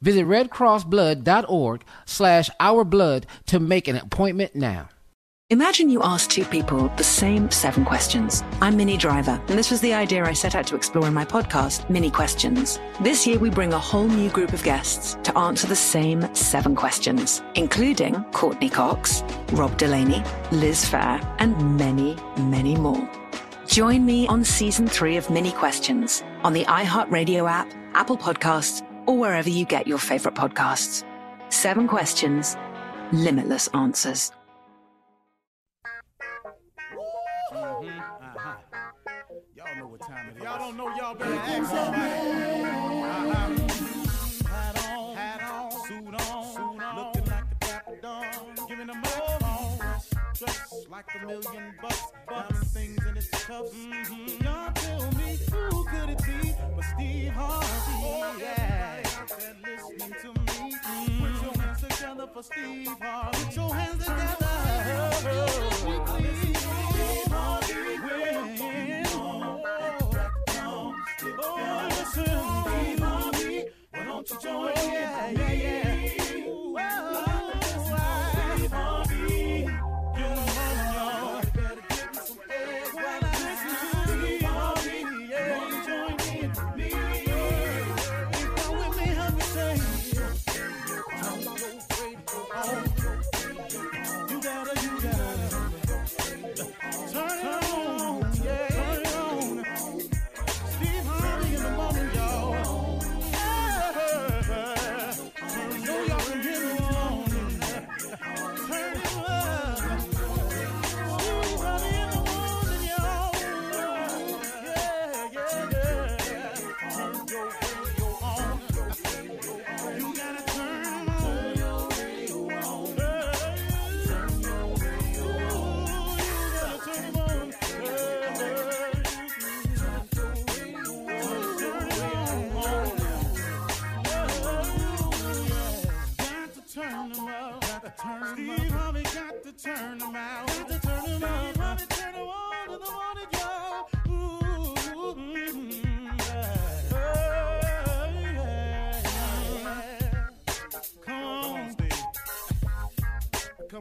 Visit redcrossblood.org slash ourblood to make an appointment now. Imagine you ask two people the same seven questions. I'm Minnie Driver, and this was the idea I set out to explore in my podcast, Minnie Questions. This year, we bring a whole new group of guests to answer the same seven questions, including Courteney Cox, Rob Delaney, Liz Phair, and many, many more. Join me on season three of Minnie Questions on the iHeartRadio app, Apple Podcasts, or wherever you get your favorite podcasts. Seven questions, limitless answers. Uh-huh. Like a million bucks. Diamond things in its. Mm-hmm. Y'all tell me who could it be but Steve Harvey? Oh, yeah. To me. Put your hands together for Steve Harvey. Put your hands together. Oh, listen, Steve Harvey. Why don't you join in? Yeah, yeah.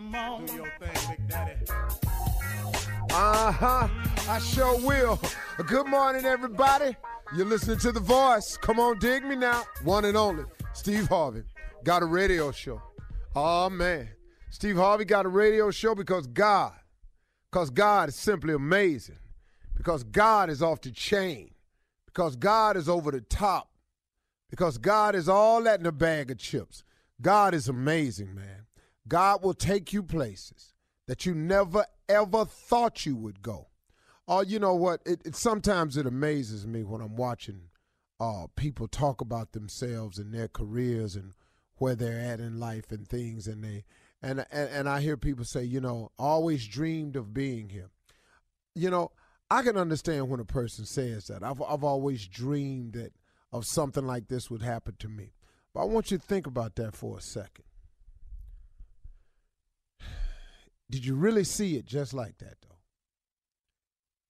Come on. Do your thing, Big Daddy. Uh huh. I sure will. Good morning, everybody. You're listening to The Voice. Come on, dig me now. One and only, Steve Harvey. Got a radio show. Oh, man. Steve Harvey got a radio show because God, because God is simply amazing. Because God is off the chain. Because God is over the top. Because God is all that in a bag of chips. God is amazing, man. God will take you places. that you never ever thought you would go. Oh, you know what? It, it sometimes it amazes me when I'm watching uh, people talk about themselves and their careers and where they're at in life and things, and they and and, and I hear people say, you know, always dreamed of being here. You know, I can understand when a person says that. I've I've always dreamed that of something like this would happen to me. But I want you to think about that for a second. Did you really see it just like that, though?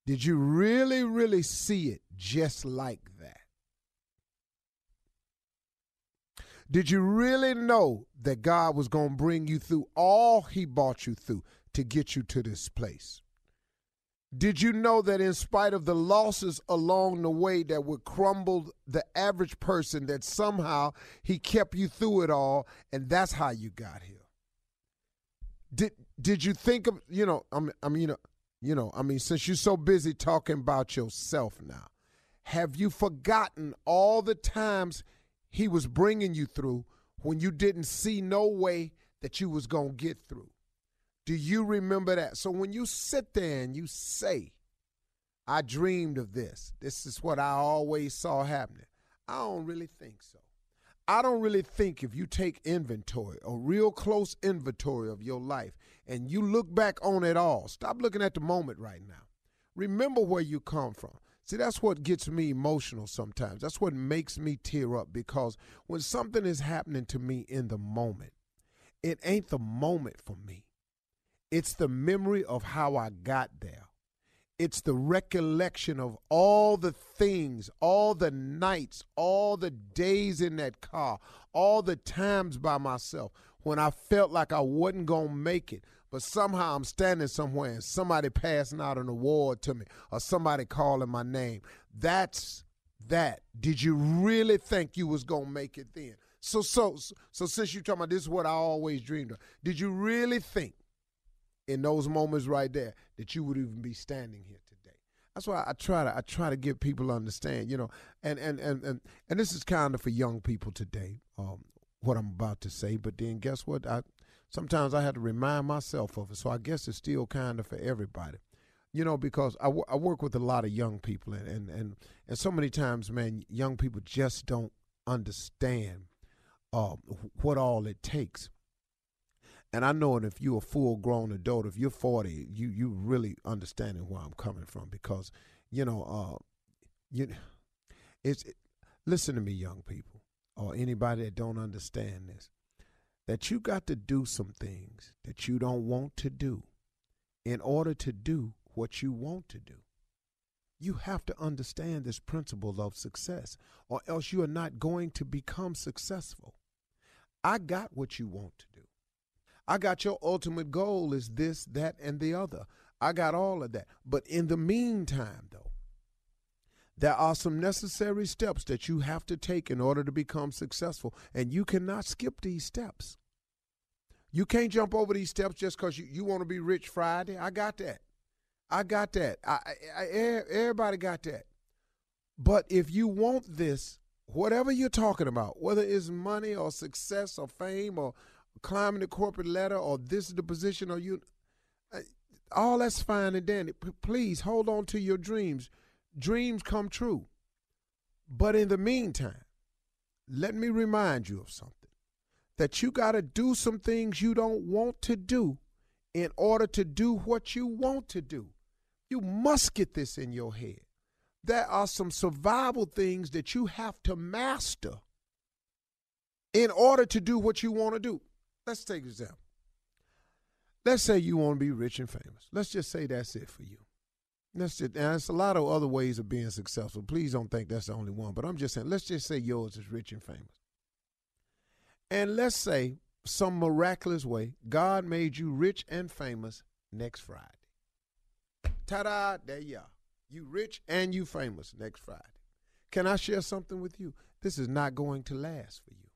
Did you really, really see it just like that? Did you really know that God was going to bring you through all He brought you through to get you to this place? Did you know that in spite of the losses along the way that would crumble the average person, that somehow He kept you through it all, and that's how you got here? Did Did you think of you know? I mean, I mean, you know, you know, I mean, since you're so busy talking about yourself now, have you forgotten all the times He was bringing you through when you didn't see no way that you was gonna get through? Do you remember that? So when you sit there and you say, I dreamed of this, this is what I always saw happening, I don't really think so. I don't really think if you take inventory, a real close inventory of your life, and you look back on it all, stop looking at the moment right now. Remember where you come from. See, that's what gets me emotional sometimes. That's what makes me tear up because when something is happening to me in the moment, it ain't the moment for me. It's the memory of how I got there. It's the recollection of all the things, all the nights, all the days in that car, all the times by myself when I felt like I wasn't going to make it. But somehow I'm standing somewhere and somebody passing out an award to me or somebody calling my name. That's that. Did you really think you was to make it then? So, so, so since you talking about this is what I always dreamed of, did you really think in those moments right there that you would even be standing here today. That's why I try to I try to get people to understand, you know, and and and and, and this is kind of for young people today. Um, what I'm about to say, but then guess what? I sometimes I have to remind myself of it. So I guess it's still kind of for everybody, you know, because I, I work with a lot of young people, and, and and and so many times, man, young people just don't understand uh, what all it takes. And I know if you're a full grown adult, if you're 40, you you really understanding where I'm coming from because, you know, uh, you, it's it, listen to me, young people, or anybody that don't understand this, that you got to do some things that you don't want to do, in order to do what you want to do. You have to understand this principle of success, or else you are not going to become successful. I got what you want to do. I got your ultimate goal is this, that, and the other. I got all of that. But in the meantime, though, there are some necessary steps that you have to take in order to become successful. And you cannot skip these steps. You can't jump over these steps just because you, you want to be rich Friday. I got that. I got that. I, I, I, everybody got that. But if you want this, whatever you're talking about, whether it's money or success or fame or climbing the corporate ladder or this is the position or you uh, all that's fine and dandy please hold on to your dreams dreams come true but in the meantime let me remind you of something that you got to do some things you don't want to do in order to do what you want to do you must get this in your head there are some survival things that you have to master in order to do what you want to do Let's take an example. Let's say you want to be rich and famous. Let's just say that's it for you. Let's just, and there's a lot of other ways of being successful. Please don't think that's the only one. But I'm just saying, let's just say yours is rich and famous. And let's say some miraculous way, God made you rich and famous next Friday. Ta-da, there you are. You rich and you famous next Friday. Can I share something with you? This is not going to last for you.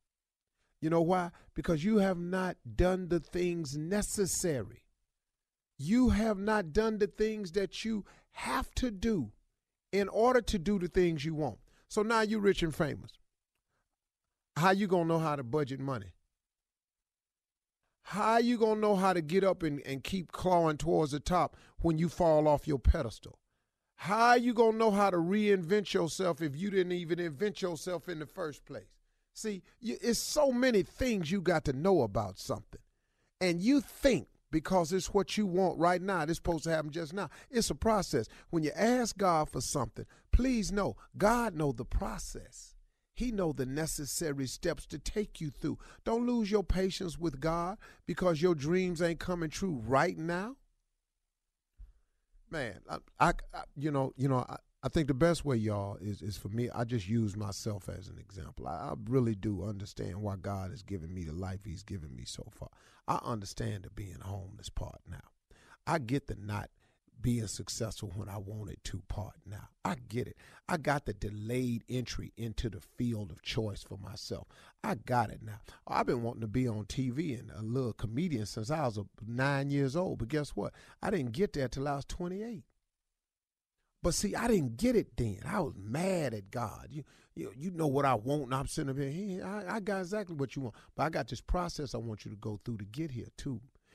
You know why? Because you have not done the things necessary. You have not done the things that you have to do in order to do the things you want. So now you're rich and famous. How you gonna know how to budget money? How you gonna know how to get up and, and keep clawing towards the top when you fall off your pedestal? How you gonna know how to reinvent yourself if you didn't even invent yourself in the first place? See, you, it's so many things you got to know about something, and you think because it's what you want right now. It's supposed to happen just now. It's a process. When you ask God for something, please know God know the process. He know the necessary steps to take you through. Don't lose your patience with God because your dreams ain't coming true right now. Man, I, I, I you know, you know, I, I think the best way, y'all, is is for me. I just use myself as an example. I, I really do understand why God has given me the life He's given me so far. I understand the being homeless part now. I get the not being successful when I wanted to part now. I get it. I got the delayed entry into the field of choice for myself. I got it now. I've been wanting to be on TV and a little comedian since I was nine years old. But guess what? I didn't get there till I was 28. But see, I didn't get it then. I was mad at God. You, you, you know what I want, and I'm sitting up here. I, I got exactly what you want. But I got this process I want you to go through to get here too.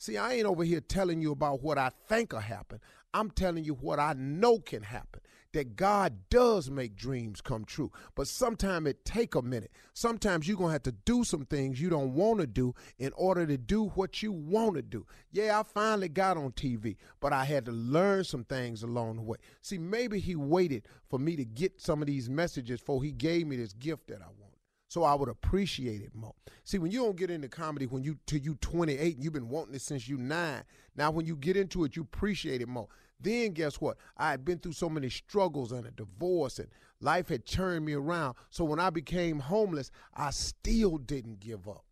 See, I ain't over here telling you about what I think will happen. I'm telling you what I know can happen. That God does make dreams come true. But sometimes it take a minute. Sometimes you're going to have to do some things you don't want to do in order to do what you want to do. Yeah, I finally got on TV, but I had to learn some things along the way. See, maybe he waited for me to get some of these messages before he gave me this gift that I want so I would appreciate it more. See, when you don't get into comedy when you till you 28 and you've been wanting it since you nine, now when you get into it, you appreciate it more. Then guess what? I had been through so many struggles and a divorce and life had turned me around. So when I became homeless, I still didn't give up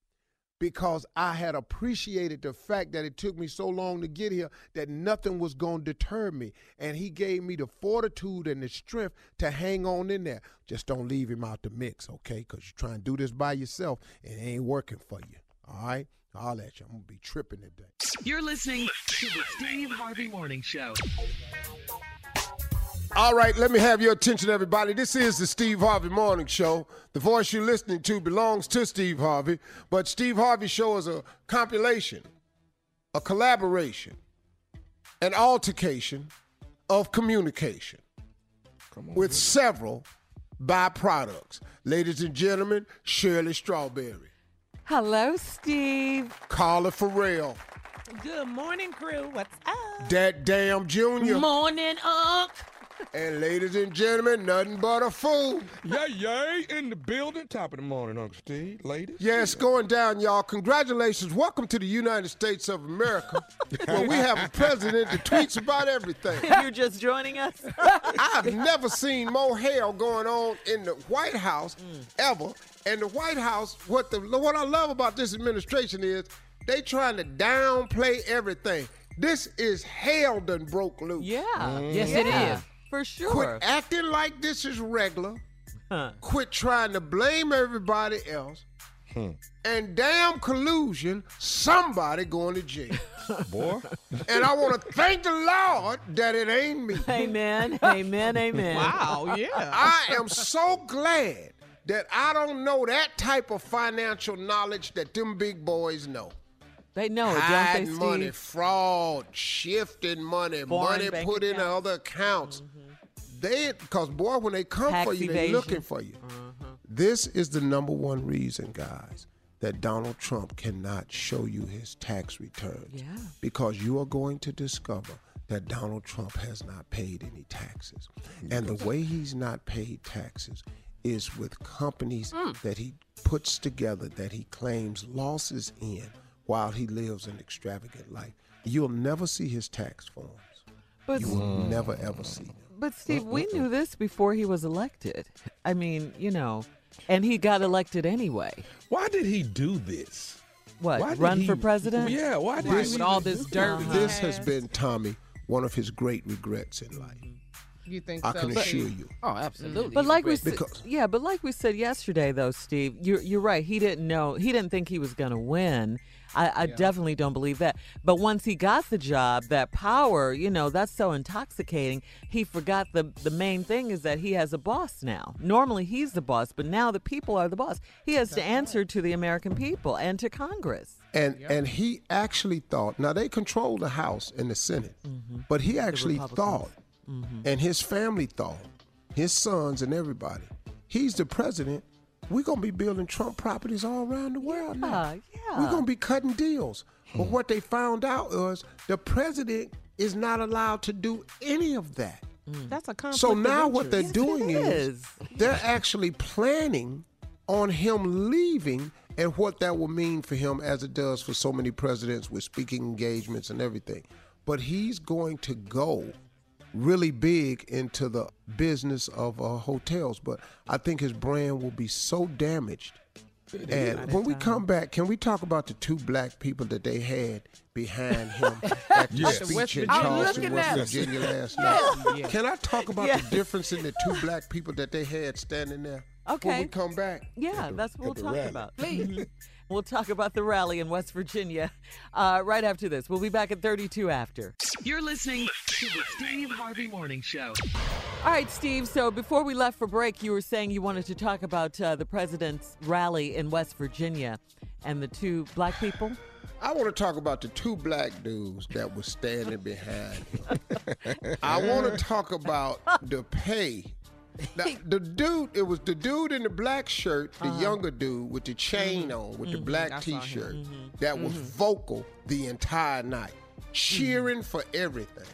because I had appreciated the fact that it took me so long to get here that nothing was going to deter me. And he gave me the fortitude and the strength to hang on in there. Just don't leave him out the mix, okay? Because you're trying to do this by yourself and it ain't working for you, all right? I'll let you. I'm going to be tripping today. You're listening to the Steve Harvey Morning Show. All right, let me have your attention, everybody. This is the Steve Harvey Morning Show. The voice you're listening to belongs to Steve Harvey, but Steve Harvey Show is a compilation, a collaboration, an altercation of communication with several byproducts. Ladies and gentlemen, Shirley Strawberry, Hello, Steve. Carla Farrell, Good morning, crew. What's up? that damn Junior, Morning, Unc. And ladies and gentlemen, nothing but a fool. Yay, yay, in the building. Top of the morning, Uncle Steve. Ladies. Yeah, going down, y'all. Congratulations. Welcome to the United States of America, where we have a president that tweets about everything. You're just joining us? I've never seen more hell going on in the White House mm. ever. And the White House, what the what I love about this administration is they trying to downplay everything. This is hell done broke loose. Yeah. Yes, it Yeah, is. For sure. Quit acting like this is regular. Quit trying to blame everybody else. Hmm. And damn collusion, somebody going to jail. Boy. and I want to thank the Lord that it ain't me. Amen. Amen. Amen. Wow, yeah. I am so glad that I don't know that type of financial knowledge that them big boys know. They know it, don't they, Steve? money, fraud, shifting money, Foreign money put in accounts. other accounts. Mm-hmm. They, because boy, when they come Tax for you, they evasion. looking for you. This is the number one reason, guys, that Donald Trump cannot show you his tax returns. Yeah. Because you are going to discover that Donald Trump has not paid any taxes. And the way he's not paid taxes is with companies mm. that he puts together that he claims losses in while he lives an extravagant life. You'll never see his tax forms. But You will never ever see them. But Steve, we knew this before he was elected. I mean, you know, and he got elected anyway. Why did he do this? What? Why run he- for president? Yeah, why did Right, he with all this dirt. he This has has. been Tommy one of his great regrets in life. Mm-hmm. You think I so? can Steve? assure you. Oh, absolutely. But like we said, Because- yeah, but like we said yesterday, though, Steve, you're you're right. He didn't know. He didn't think he was going to win. I, I definitely don't believe that. But once he got the job, that power, you know, that's so intoxicating. He forgot the the main thing is that he has a boss now. Normally he's the boss, but now the people are the boss. He has to answer to the American people and to Congress. And and he actually thought. Now they control the House and the Senate, mm-hmm. but he actually thought, mm-hmm. and his family thought, his sons and everybody. He's the president. We're gonna be building Trump properties all around the world now. Yeah, yeah. We're gonna be cutting deals. But hmm. what they found out was the president is not allowed to do any of that. Hmm. That's a conflict So of now what they're interest. doing it is is. they're actually planning on him leaving and what that will mean for him as it does for so many presidents with speaking engagements and everything. But he's going to go really big into the business of uh, hotels. But I think his brand will be so damaged. And when we come back, can we talk about the two black people that they had behind him at the Yes. speech in Charleston, West. Virginia last night? Can I talk about the difference in the two black people that they had standing there? When Okay. we come back. Yeah, that's what we'll talk rally. about. Please. we'll talk about the rally in West Virginia uh, right after this. We'll be back at 32 after. You're listening to the Steve Harvey Morning Show. All right, Steve. So before we left for break, you were saying you wanted to talk about uh, the president's rally in West Virginia and the two black people. I want to talk about the two black dudes that were standing behind. I want to talk about the pay. Now, the dude, it was the dude in the black shirt, the uh-huh. younger dude with the chain mm-hmm. on, with the mm-hmm. black I saw him. t-shirt, mm-hmm. that was vocal the entire night, cheering for everything.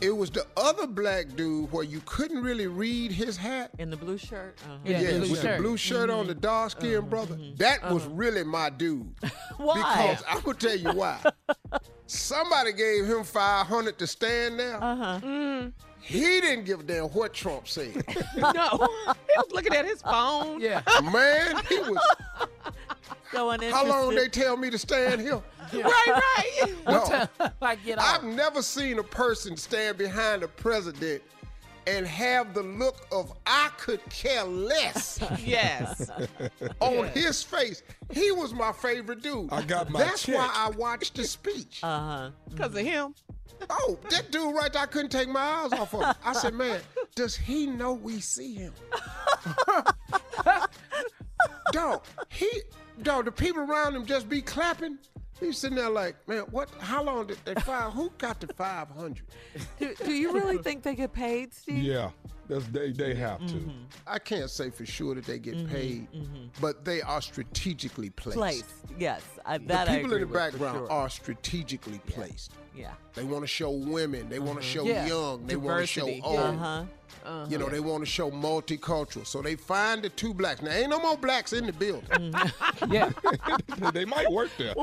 It was the other black dude where you couldn't really read his hat. In the blue shirt? Uh-huh. Yeah, Yeah, blue with shirt. the blue shirt on, the dark skinned uh-huh. brother. That was uh-huh. really my dude. Why? Because I'm gonna tell you why. Somebody gave him 500 to stand there. Uh-huh. Mm. He didn't give a damn what Trump said. no, he was looking at his phone. Yeah. Man, he was. So uninterested. How long they tell me to stand here? Right, right. No, I get I've never seen a person stand behind a president and have the look of I could care less yes. on his face. He was my favorite dude. I got my That's check. why I watched the speech. Uh-huh. Because of him. Oh, that dude right there, I couldn't take my eyes off of him. I said, man, does he know we see him? dog, he, dog, the people around him just be clapping. He's sitting there like, man, what? How long did they five? Who got the five hundred? Do, do you really think they get paid, Steve? Yeah, that's they. They have to. Mm-hmm. I can't say for sure that they get mm-hmm, paid, mm-hmm. but they are strategically placed. Placed. Yes. I, The that I people in the background sure. are strategically placed. Yeah. They want to show women. They want to show Yeah. young. They want to show old. Uh-huh. Uh-huh. You know, they want to show multicultural. So they find the two blacks. Now, ain't no more blacks in the building. Mm. Yeah. they might work there.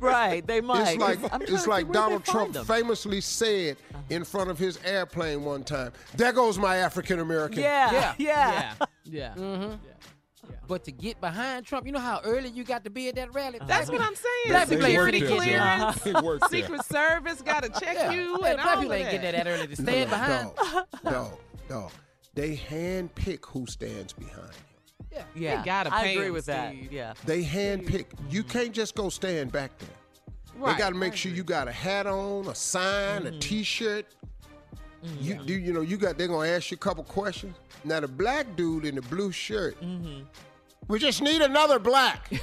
Right. They might. It's like it's like think where'd they Donald Trump them? famously said uh-huh. in front of his airplane one time, "There goes my African American." Yeah. Yeah. Yeah. Mm-hmm. Yeah. Mm-hmm. yeah But to get behind Trump, you know how early you got to be at that rally? Uh-huh. That's what I'm saying. Black people ain't Security finna clearance, They work there. Secret Service got to check Yeah. you Hey, and black all people of ain't that. getting there that early to stand behind. Dog, dog, dog. They hand pick who stands behind him. Yeah. Yeah. gotta I pay agree him, with that. Steve. Yeah. They hand pick. You can't just go stand back there. Right. They got to make sure you got a hat on, a sign, a mm-hmm. T-shirt. Mm-hmm. You do, you know, you got. They're gonna ask you a couple questions. Now the black dude in the blue shirt, mm-hmm. We just need another black.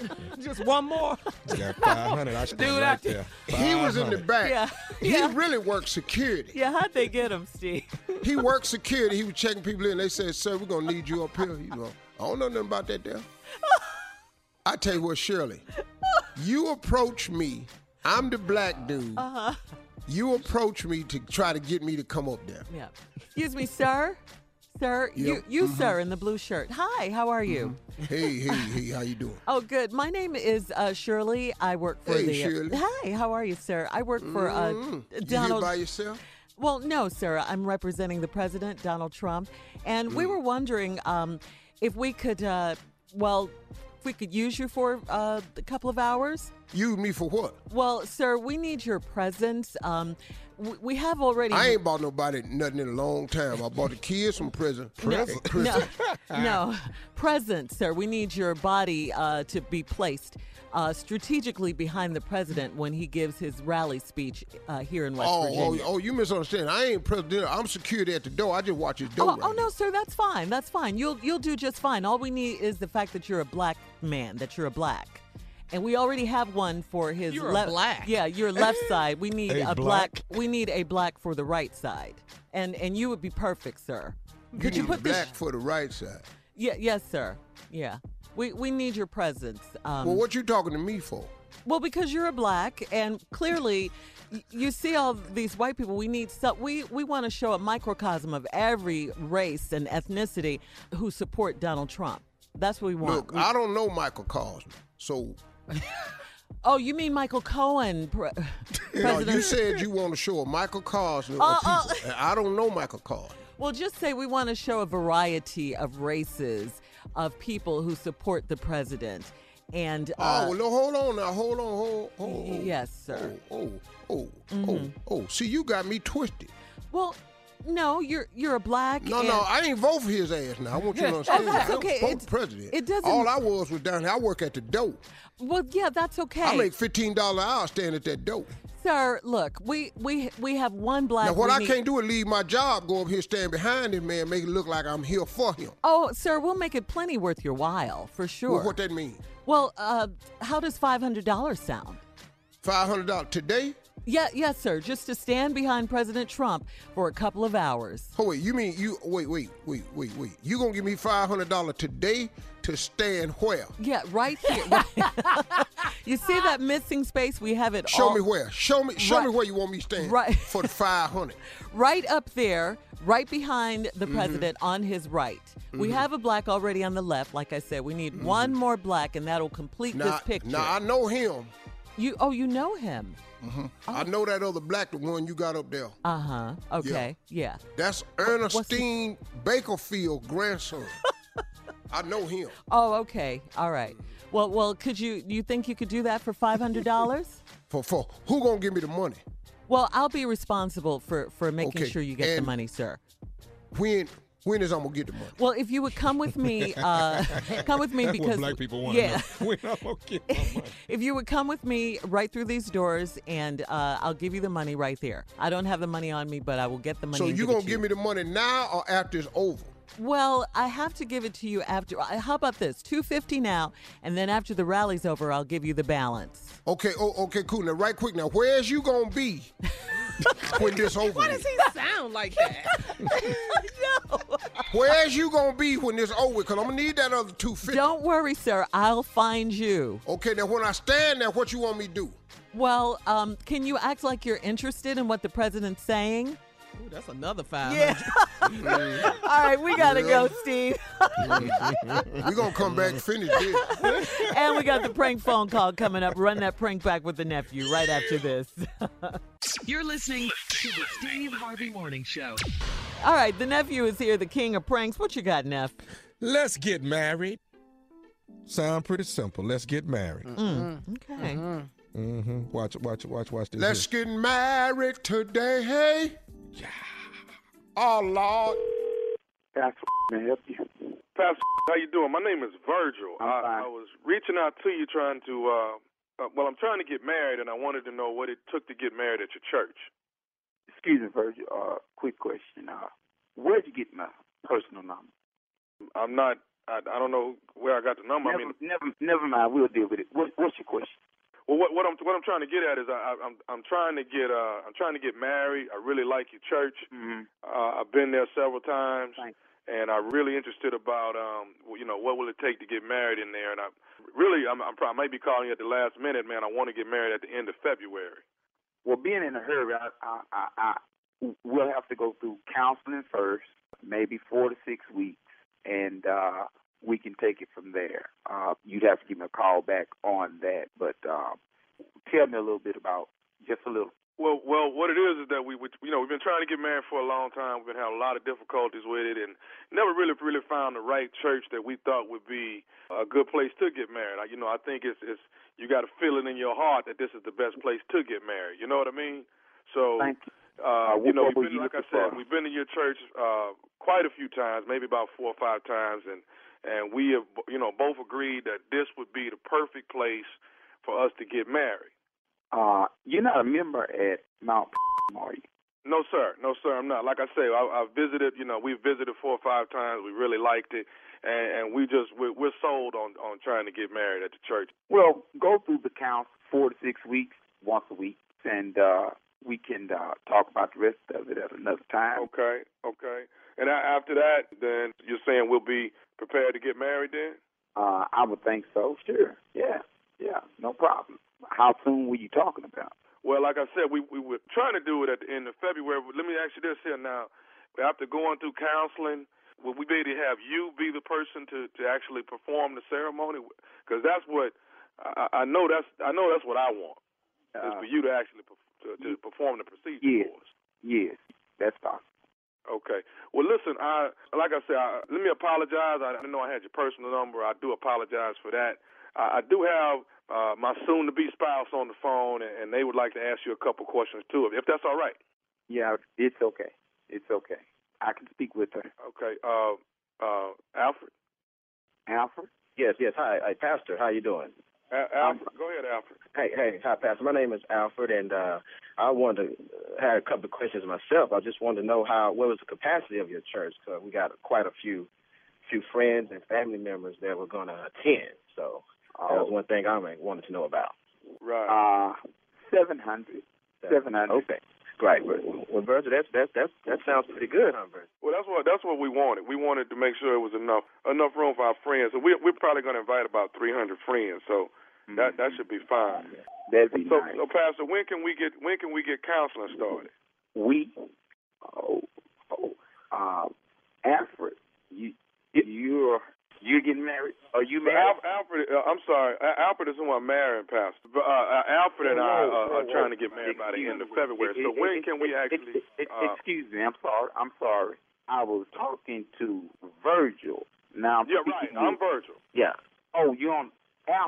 Just one more. Got 500. I stand Dude, right I- there. He was in the back. Yeah. He Yeah. really worked security. Yeah, how'd they get him, Steve? He worked security. He was checking people in. They said, "Sir, we're gonna need you up here." You know, I don't know nothing about that there. I tell you what, Shirley, you approach me. I'm the black dude. Uh-huh. You approach me to try to get me to come up there. Yeah. Excuse me, sir. Sir, you, Yep. you sir, in the blue shirt. Hi, how are you? Hey, hey, hey, how you doing? Oh, good. My name is uh, Shirley. I work for Hey, the. Shirley. Hi, how are you, sir? I work for uh, Mm. You here Donald. by yourself? Well, no, sir. I'm representing the president, Donald Trump, and we were wondering um, if we could, uh, well, if we could use you for uh, a couple of hours. Use me for what? Well, sir, we need your presence. Um, we, we have already. I ain't bought nobody nothing in a long time. I bought the kids from prison. No, Prison. no, no. Present, sir. We need your body uh, to be placed uh, strategically behind the president when he gives his rally speech uh, here in West Oh, oh, Virginia. oh, you misunderstand. I ain't president. I'm security at the door. I just watch his door. Oh, right oh, no, sir, that's fine. That's fine. You'll you'll do just fine. All we need is the fact that you're a black man, that you're a black. And we already have one for his You're left. black. Yeah, your left side. We need A a, black. black? We need a black for the right side. And and you would be perfect, sir. Could you, need put black this? for the right side. Yeah, yes, sir. Yeah. We we need your presence. Um, well, what you talking to me for? Well, because you're a black, and clearly, you see all these white people. We need some. We we want to show a microcosm of every race and ethnicity who support Donald Trump. That's what we want. Look, We- I don't know Michael Cosme, so oh, you mean Michael Cohen, pre- you, you said you want to show a Michael Cosme of Uh, people. uh. I don't know Michael Cosme. well, just say we want to show a variety of races of people who support the president, and uh, oh, well, no, hold on now, hold on, hold, hold. hold. yes, sir. Oh, oh, oh, Mm-hmm. oh, oh. See, you got me twisted. Well, no, you're you're a black. No, no, I ain't vote for his ass now. I want you to understand. Oh, that's okay. vote for president. it doesn't- All I was was down here. I work at the dope. Well, yeah, that's okay. I make fifteen dollars an hour standing at that dope. Sir, look, we we we have one black. Now, what I need- can't do is leave my job, go up here, stand behind him, man, make it look like I'm here for him. Oh, sir, we'll make it plenty worth your while for sure. Well, what that mean? Well, uh, how does five hundred dollars sound? Five hundred dollars today? Yeah, yes, sir. Just to stand behind President Trump for a couple of hours. Oh wait, you mean you? Wait, wait, wait, wait, wait. You gonna give me five hundred dollars today to stand where? Yeah, right here. you see that missing space? We have it. Show all- me where. Show me. Show me where you want me to stand. Right. For the five hundred. right up there, right behind the Mm-hmm. president on his right. We have a black already on the left. Like I said, we need one more black, and that'll complete Now, this picture. now I know him. you, oh, you know him. I know that other black, the one you got up there. Uh huh. Okay. Yeah. That's Ernestine Bakerfield grandson. I know him. Oh, okay. All right. Well, well, could you? You think you could do that for five hundred dollars? For for who gonna give me the money? well, I'll be responsible for for making Okay, sure you get the money, sir. When when is I'm gonna get the money? Well, if you would come with me, uh, come with me That's because black people want yeah. When I'm gonna get my money. If you would come with me right through these doors, and uh, I'll give you the money right there. I don't have the money on me, but I will get the money. So you give gonna to give you. me the money now or after it's over? Well, I have to give it to you after. uh, How about this? Two fifty now, and then after the rally's over, I'll give you the balance. Okay, oh, okay, cool. Now, right quick. Now, where's you gonna be when this over? Why does he sound like that? No. Where's you gonna be when this over? Cause I'm gonna need that other two fifty. Don't worry, sir. I'll find you. Okay, now when I stand there, what you want me to do? Well, um, can you act like you're interested in what the president's saying? Ooh, that's another five. Yeah. All right, we gotta go, Steve. We're gonna come back and finish this. and we got the prank phone call coming up. Run that prank back with the nephew right after this. You're listening to the Steve Harvey Morning Show. All right, the nephew is here, the king of pranks. What you got, Neff? Let's get married. Sound pretty simple. Let's get married. Mm, mm. Okay. Mm-hmm. mm-hmm. Watch, watch, watch, watch this. Let's get married today. Hey. Yeah. Oh Lord. Pastor, may help you? Pastor, how you doing? My name is Virgil. I'm I, fine. I was reaching out to you trying to, uh, uh, well, I'm trying to get married, and I wanted to know what it took to get married at your church. Excuse me, Virgil. Uh, quick question. Uh, where'd you get my personal number? I'm not I, I don't know where I got the number. Never, I mean, never, never mind. We'll deal with it. What, what's your question? Well, what, what I'm what I'm trying to get at is I, I'm I'm trying to get uh I'm trying to get married. I really like your church. Mm-hmm. Uh, I've been there several times, Thank and I'm really interested about um you know what will it take to get married in there. And I really I'm, I'm probably, I might be calling you at the last minute, man. I want to get married at the end of February. Well, being in a hurry, I, I, I, I we'll have to go through counseling first, maybe four to six weeks, and uh, we can take it from there. Uh, you'd have to give me a call back on that, but uh, tell me a little bit about just a little. Well, well, what it is is that we, we, you know, we've been trying to get married for a long time. We've been having a lot of difficulties with it, and never really, really found the right church that we thought would be a good place to get married. I, you know, I think it's, it's you got to feel it in your heart that this is the best place to get married. You know what I mean? So, Thank you. uh, Uh, you know, we've been, you like I said, for? we've been in your church uh, quite a few times, maybe about four or five times, and and we have, you know, both agreed that this would be the perfect place for us to get married. Uh, you're not a member at Mount, are you? No, sir. No, sir. I'm not. Like I say, I, I've visited. You know, we've visited four or five times. We really liked it, and, and we just we're, we're sold on on trying to get married at the church. Well, go through the counts four to six weeks, once a week, and uh, we can uh, talk about the rest of it at another time. Okay. Okay. And after that, then you're saying we'll be prepared to get married then? Uh, I would think so. Sure. Yeah. Yeah. No problem. How soon were you talking about? Well, like I said, we we were trying to do it at the end of February. But let me ask you this here now: after going through counseling, will we be able to have you be the person to to actually perform the ceremony? Because that's what I, I know. That's I know that's what I want. is Uh, for you to actually to, to perform the procedure yes. for us. Yes. That's fine. Okay. Well, listen. I like I said. I, let me apologize. I didn't know I had your personal number. I do apologize for that. I, I do have uh, my soon-to-be spouse on the phone, and, and they would like to ask you a couple questions too, if that's all right. Yeah. It's okay. It's okay. I can speak with her. Okay. Uh, uh, Alfred. Alfred. Yes, yes. Hi, hi, Pastor. How you doing? A- Alfred. Go ahead, Alfred. Hey, hey, hi, Pastor. My name is Alfred, and uh, I wanted to uh, had a couple of questions myself. I just wanted to know how what was the capacity of your church? Because we got quite a few few friends and family members that were going to attend. So that was one thing I wanted to know about. Right. Uh, seven hundred. Seven hundred. Okay. Right. Well, well, Virgil, that's that's that's that sounds pretty good, huh, Virgil? Well, that's what that's what we wanted. We wanted to make sure it was enough enough room for our friends. So we we're probably going to invite about 300 friends. So that that should be fine. That'd be So, nice. so Pastor, when can we get when can we get counseling started? We. Oh. Oh. Uh, Alfred. You. You're. You're getting married? Are you But married? Al- Alfred, uh, I'm sorry, Al- Alfred is who I'm marrying, Pastor. But uh, uh, Alfred and I Whoa, uh, are trying to get married by the end of. February. So when can we actually? Uh, Excuse me. I'm sorry. I'm sorry. I was talking to Virgil. Now. I'm yeah, right. speaking I'm with- Virgil. Yeah. Oh, you're on.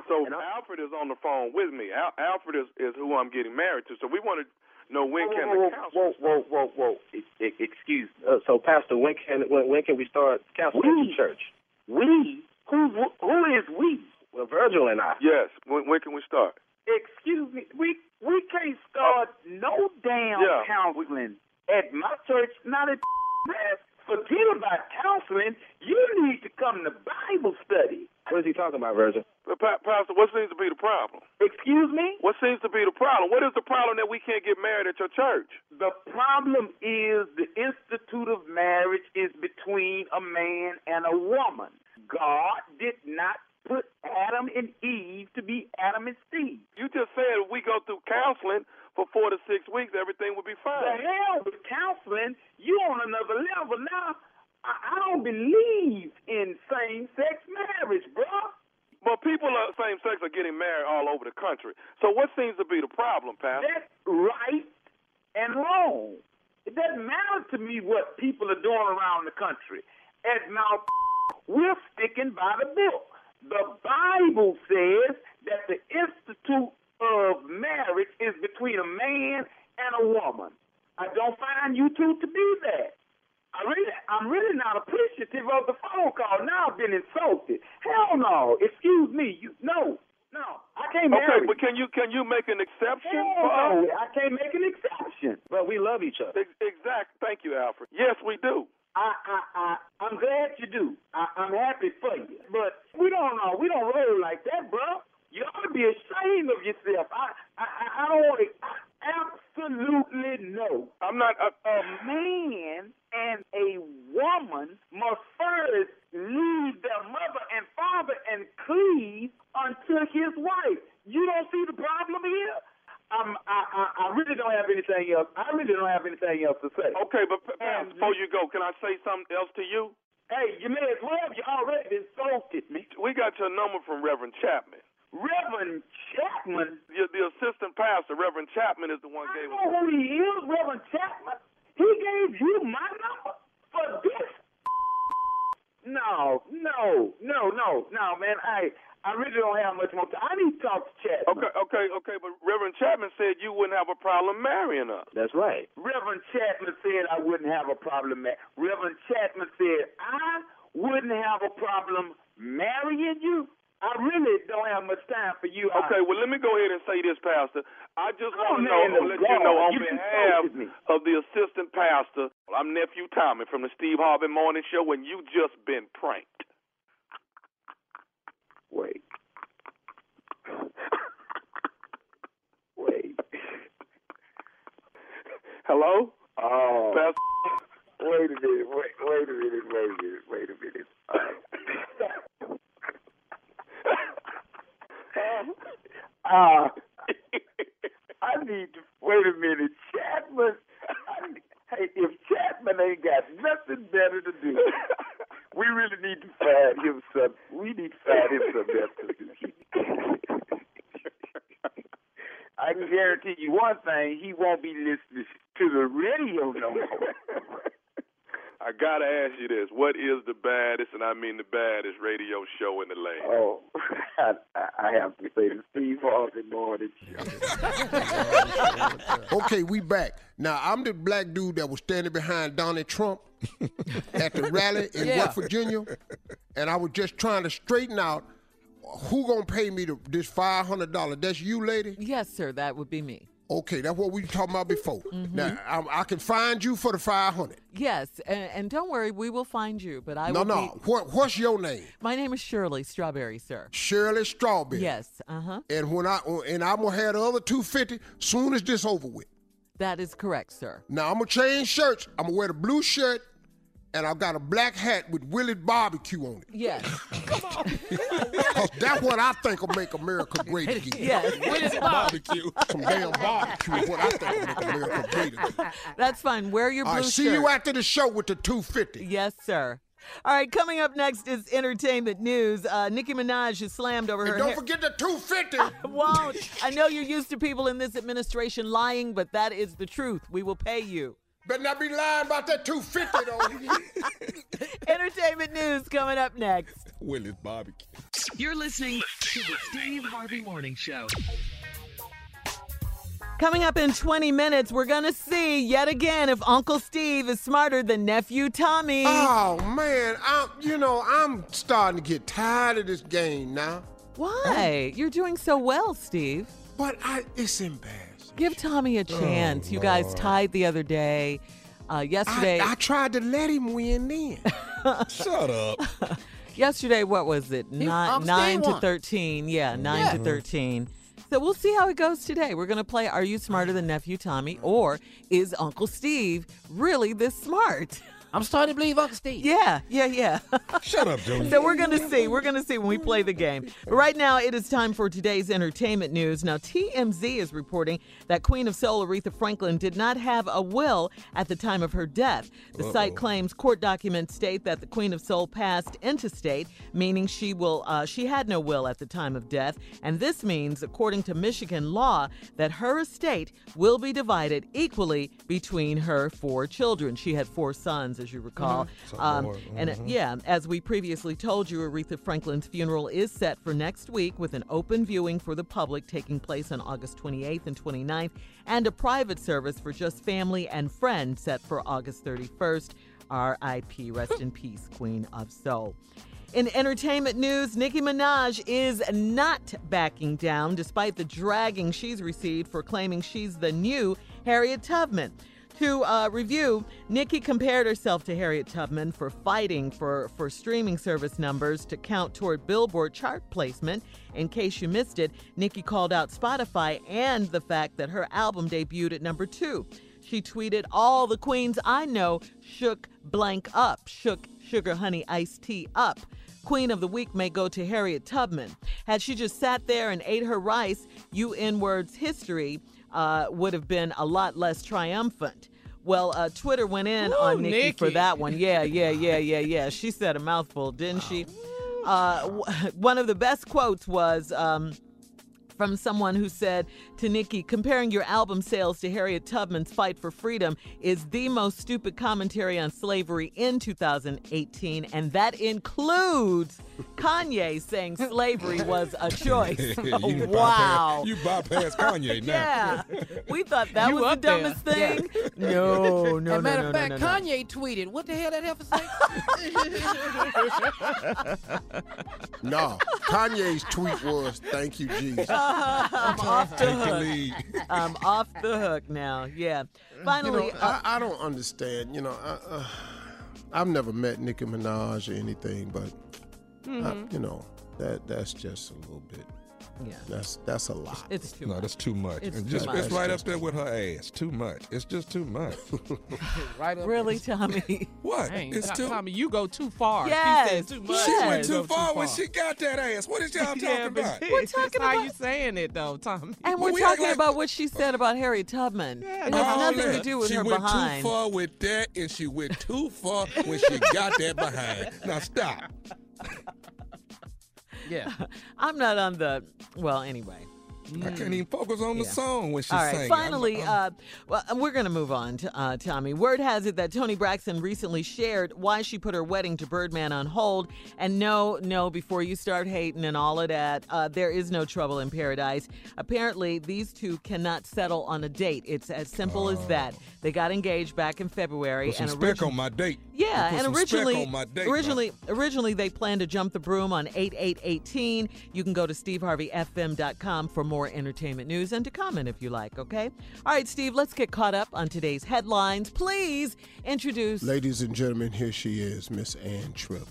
So Alfred is on the phone with me. Al- Alfred is, is who I'm getting married to. So we want to know when whoa, can whoa, the counsel. whoa, whoa, whoa, whoa, Ex- ex- Excuse me. Uh, so, Pastor, when can when, when can we start counseling at your church? We? Who? Who is we? Well, Virgil and I. Yes. When, when can we start? Excuse me. We we can't start no damn Yeah. counseling at my church. Not at man. Forget about counseling. You need to come to Bible study. What is he talking about, Virgil? Pastor, what seems to be the problem? Excuse me. What seems to be the problem? What is the problem that we can't get married at your church? The problem is the institute of marriage is between a man and a woman. God did not put Adam and Eve to be Adam and Steve. You just said if we go through counseling for four to six weeks, everything will be fine. The hell with counseling, you on another level now. I, don't believe in same-sex marriage, bruh. But people of same sex are getting married all over the country. So what seems to be the problem, Pastor? That's right and wrong. It doesn't matter to me what people are doing around the country. At Mount, we're sticking by the book. The Bible says that the institute of marriage is between a man and a woman. I don't find you two to be that. I really, I'm really not appreciative of the phone call. Now I've been insulted. Hell no. Excuse me. You no, no. I can't make Okay, marry. but can you can you make an exception Hell for us? no. I can't make an exception. Well, we love each other. Ex- Exact. Thank you, Alfred. Yes, we do. I, I, I, I'm glad you do. I, I'm happy for you. But we don't know. We don't roll like that, bro. You ought to be ashamed of yourself. I, I, I- I don't want to. Absolutely no. I'm not. Uh, A man and a woman must first leave their mother and father and cleave unto his wife. You don't see the problem here? Um, I, I, I really don't have anything else. I really don't have anything else to say. Okay, but P- Pastor, before you go, can I say something else to you? Hey, you may as well. You already insulted me. We got your number from Reverend Chapman. Reverend Chapman. The, the assistant pastor, Reverend Chapman, is the one I gave know who he is, Reverend Chapman. He gave you my number for this. No, no, no, no, no, man. I I really don't have much more time. I need to talk to Chapman. Okay, okay, okay, but Reverend Chapman said you wouldn't have a problem marrying her. That's right. Reverend Chapman said I wouldn't have a problem. Ma- Reverend Chapman said I wouldn't have a problem marrying you. I really don't have much time for you. Okay, well, let me go ahead and say this, Pastor. I just want to know, the let you know on you behalf of the assistant pastor, I'm nephew Tommy from the Steve Harvey Morning Show, and you just been pranked. Wait. Wait. Hello? Oh. Pastor? Wait a minute. Wait. Wait a minute. Wait a minute. Wait a minute. Uh, uh, I need to wait a minute. Chapman. Hey, if Chapman ain't got nothing better to do, we really need to find him some. We need to find him something else to do. I can guarantee you one thing: he won't be listening to the radio no more. I got to ask you this. What is the baddest, and I mean the baddest, radio show in the land? Oh, I, I have to say the Steve Harvey Morning okay, we back. Now I'm the black dude that was standing behind Donald Trump at the rally in Yeah. West Virginia, and I was just trying to straighten out who gonna pay me the, this five hundred dollars. That's you, lady. Yes, sir. That would be me. Okay, that's what we were talking about before. Mm-hmm. Now I, I can find you for the five hundred. Yes, and, and don't worry, we will find you. But I No, will no. be- What What's your name? My name is Shirley Strawberry, sir. Shirley Strawberry. Yes, uh huh. And when I and I'm gonna have the other two fifty soon as this over with. That is correct, sir. Now I'm gonna change shirts. I'm gonna wear the blue shirt, and I've got a black hat with Willie Barbecue on it. Yes. Cause that's what I think will make America great again. Yes. Willie's barbecue. Some damn barbecue is what I think will make America great again. That's fine. Wear your blue All right, see shirt. you after the show with the 250. Yes, sir. All right, coming up next is entertainment news. Uh, Nicki Minaj is slammed over her don't hair- forget the 250. Won't. I know you're used to people in this administration lying, but that is the truth. We will pay you. Better not be lying about that 250 though. Entertainment news coming up next. Willie's barbecue. You're listening to the Steve Harvey Morning Show. Coming up in 20 minutes, we're going to see yet again if Uncle Steve is smarter than nephew Tommy. Oh man, I'm you know I'm starting to get tired of this game now. Why? You're doing so well, Steve. But I, it's embarrassing. Give Tommy a chance. you guys tied the other day. Uh, yesterday. I, I tried to let him win then. Shut up. Yesterday, what was it? Nine, um, nine to thirteen. Yeah, nine Yeah. to thirteen. So we'll see how it goes today. We're gonna play Are You Smarter Than Nephew Tommy? Or is Uncle Steve really this smart? I'm starting to believe Uncle Steve. Yeah, yeah, yeah. Shut up, Junior. So we're going to see. We're going to see when we play the game. But right now, it is time for today's entertainment news. Now, TMZ is reporting that Queen of Soul Aretha Franklin did not have a will at the time of her death. The site claims court documents state that the Queen of Soul passed intestate, meaning she will uh, she had no will at the time of death, and this means, according to Michigan law, that her estate will be divided equally between her four children. She had four sons, as you recall. So Um, and uh, mhm. yeah, as we previously told you, Aretha Franklin's funeral is set for next week with an open viewing for the public taking place on August 28th and 29th, and a private service for just family and friends set for August 31st. R.I.P. Rest in peace, Queen of Soul. In entertainment news, Nicki Minaj is not backing down despite the dragging she's received for claiming she's the new Harriet Tubman. To uh, review, Nicki compared herself to Harriet Tubman for fighting for, for streaming service numbers to count toward Billboard chart placement. In case you missed it, Nicki called out Spotify and the fact that her album debuted at number two. She tweeted, All the queens I know shook blank up, shook sugar honey iced tea up. Queen of the Week may go to Harriet Tubman. Had she just sat there and ate her rice, UN Words history uh, would have been a lot less triumphant. Well, uh, Twitter went in Ooh, on Nicki, for that one. Yeah, yeah, yeah, yeah, yeah. She said a mouthful, didn't she? Uh, w- one of the best quotes was. Um, from someone who said to Nicki, comparing your album sales to Harriet Tubman's fight for freedom is the most stupid commentary on slavery in 2018, and that includes Kanye saying slavery was a choice. you Oh, wow. Bypass, you bypass Kanye now. Yeah, we thought that You was the up there. dumbest thing. No, no, As no, a matter no, of no, fact, no, no. Kanye tweeted, "What the hell that heifer say?" No, Kanye's tweet was, "Thank you, Jesus." I'm off the hook. I'm off the hook now. Yeah. Finally, you know, uh, I, I don't understand. You know, I, uh, I've never met Nicki Minaj or anything, but I- Mhm. you know that that's just a little bit. Yeah, that's that's a lot. it's too No, that's too much. It's and too just much. it's right up there with her ass. Too much. It's just too much. right up. really, Tommy. what? Dang, it's Tom- too. Tommy, you go too far. Yes, She too much. She Yes. went You too go far when she got that ass. What is y'all talking yeah, but about? We're it's talking how about- you saying it though, Tommy. And we're we talking like- about what she said about Harry Tubman. Yeah, it has All nothing to do with she her went too far with that, and she went too far when she got that behind. Now stop. Yeah. I'm not on the. Well, anyway. I can't even focus on the Yeah. song when she's All right. singing. Finally, uh, well, we're going to move on to uh, Tommy. Word has it that Toni Braxton recently shared why she put her wedding to Birdman on hold. And no, no, before you start hating and all of that, uh, there is no trouble in paradise. Apparently, these two cannot settle on a date. It's as simple as that. They got engaged back in February. Put some and speck origi- on my date. Yeah, and originally, date, originally, originally they planned to jump the broom on 8818. You can go to steveharveyfm.com for more entertainment news and to comment if you like, okay? All right, Steve, let's get caught up on today's headlines. Please introduce Ladies and gentlemen, here she is, Miss Ann Tripp.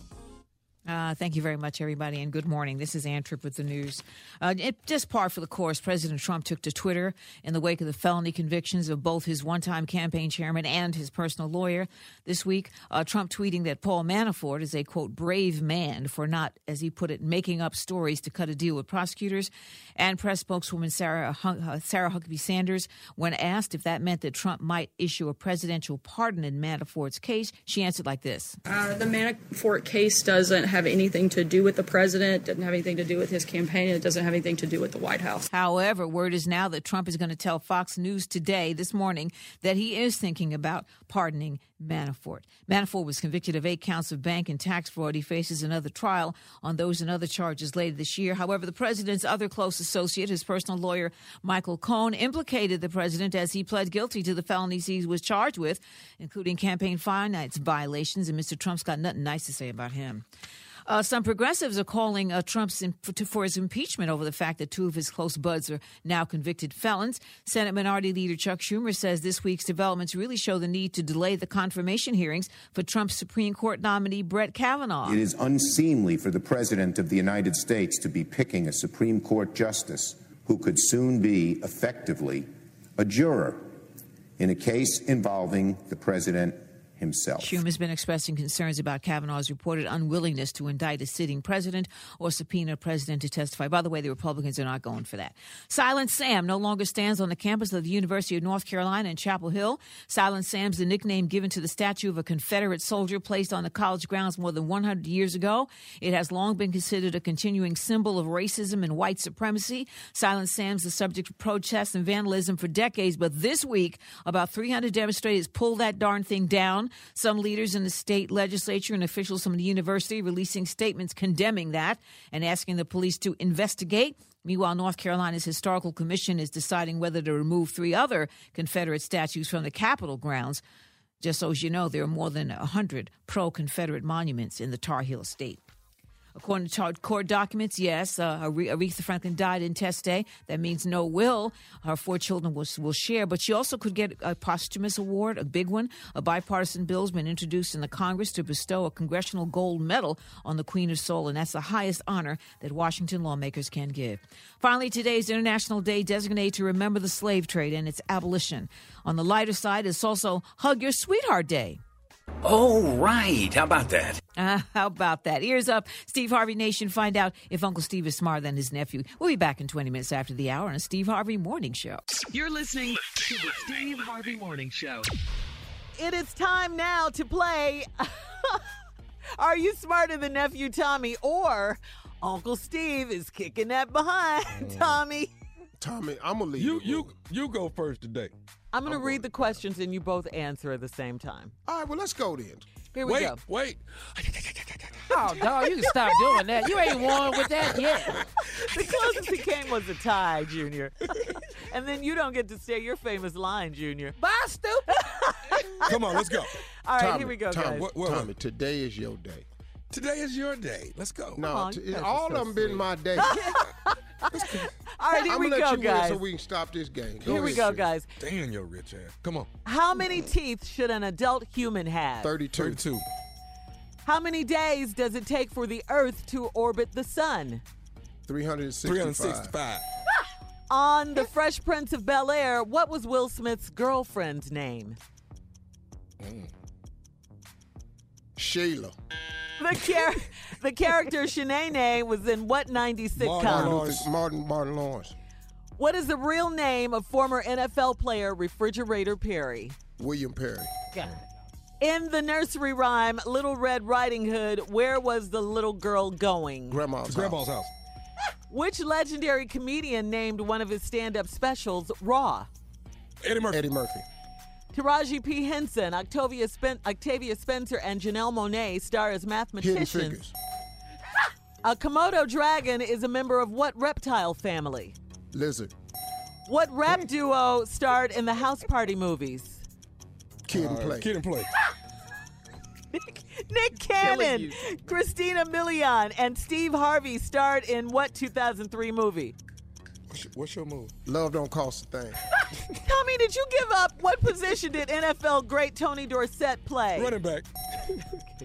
Uh, thank you very much, everybody, and good morning. This is Ann Tripp with the news. Uh, it, just par for the course, President Trump took to Twitter in the wake of the felony convictions of both his one time campaign chairman and his personal lawyer. This week, uh, Trump tweeting that Paul Manafort is a, quote, brave man for not, as he put it, making up stories to cut a deal with prosecutors. And press spokeswoman Sarah, uh, Sarah Huckabee Sanders, when asked if that meant that Trump might issue a presidential pardon in Manafort's case, she answered like this. Uh, the Manafort case doesn't have anything to do with the president, doesn't have anything to do with his campaign, and it doesn't have anything to do with the White House. However, word is now that Trump is going to tell Fox News today, this morning, that he is thinking about pardoning Manafort. Manafort was convicted of eight counts of bank and tax fraud. He faces another trial on those and other charges later this year. However, the president's other close associate, his personal lawyer, Michael Cohen, implicated the president as he pled guilty to the felonies he was charged with, including campaign finance violations. And Mr. Trump's got nothing nice to say about him. Uh, some progressives are calling uh, Trump's for, for his impeachment over the fact that two of his close buds are now convicted felons. Senate Minority Leader Chuck Schumer says this week's developments really show the need to delay the confirmation hearings for Trump's Supreme Court nominee Brett Kavanaugh. It is unseemly for the President of the United States to be picking a Supreme Court justice who could soon be effectively a juror in a case involving the President himself. Schumer's been expressing concerns about Kavanaugh's reported unwillingness to indict a sitting president or subpoena a president to testify. By the way, the Republicans are not going for that. Silent Sam no longer stands on the campus of the University of North Carolina in Chapel Hill. Silent Sam's the nickname given to the statue of a Confederate soldier placed on the college grounds more than 100 years ago. It has long been considered a continuing symbol of racism and white supremacy. Silent Sam's the subject of protests and vandalism for decades, but this week, about 300 demonstrators pulled that darn thing down. Some leaders in the state legislature and officials from the university releasing statements condemning that and asking the police to investigate. Meanwhile, North Carolina's Historical Commission is deciding whether to remove three other Confederate statues from the Capitol grounds. Just so as you know, there are more than 100 pro Confederate monuments in the Tar Heel state. According to court documents, yes, uh, Aretha Franklin died intestate. That means no will. Her four children will, will share, but she also could get a posthumous award, a big one. A bipartisan bill has been introduced in the Congress to bestow a Congressional Gold Medal on the Queen of Soul, and that's the highest honor that Washington lawmakers can give. Finally, today's International Day designated to remember the slave trade and its abolition. On the lighter side, it's also Hug Your Sweetheart Day. Oh, right. How about that? Uh, how about that? Ears up, Steve Harvey Nation. Find out if Uncle Steve is smarter than his nephew. We'll be back in 20 minutes after the hour on a Steve Harvey Morning Show. You're listening to the Steve Harvey Morning Show. It is time now to play Are You Smarter Than Nephew Tommy? Or Uncle Steve is kicking that behind, Tommy. Tommy, I'm gonna leave You you you go first today. I'm going to read the questions and you both answer at the same time. All right, well, let's go then. Here we wait, go. wait. Oh, dog, you can stop doing that. You ain't won with that yet. The closest he came was a tie, Junior. and then you don't get to say your famous line, Junior. Bye, stupid. Come on, let's go. All right, Tommy, here we go, Tommy, guys. What- what- Tommy, today is your day. Today is your day. Let's go. No, on, t- you guys are all of them been my day. All right, here I'm we gonna let go, you guys. so we can stop this game. Go Here we go, Sid. guys. Damn your rich ass. Come on. How many teeth should an adult human have? 32. 32. How many days does it take for the Earth to orbit the sun? 365. 365. On The Fresh Prince of Bel Air, what was Will Smith's girlfriend's name? Mm. Sheila. The, char- the character Shanae was in what 90s sitcom? Martin, Luther- Martin, Martin Lawrence. What is the real name of former NFL player Refrigerator Perry? William Perry. Got it. In the nursery rhyme Little Red Riding Hood, where was the little girl going? Grandma's Grandma's house. house. Which legendary comedian named one of his stand up specials Raw? Eddie Murphy. Eddie Murphy. Taraji P. Henson, Octavia, Spen- Octavia Spencer, and Janelle Monáe star as Hidden mathematicians. Figures. A Komodo dragon is a member of what reptile family? Lizard. What rap duo starred in the House Party movies? Kid and Uh, Play. Kid and play. Nick Cannon, Christina Milian, and Steve Harvey starred in what 2003 movie? What's your, what's your move? Love don't cost a thing. Tommy, did you give up? What position did NFL great Tony Dorsett play? Running back.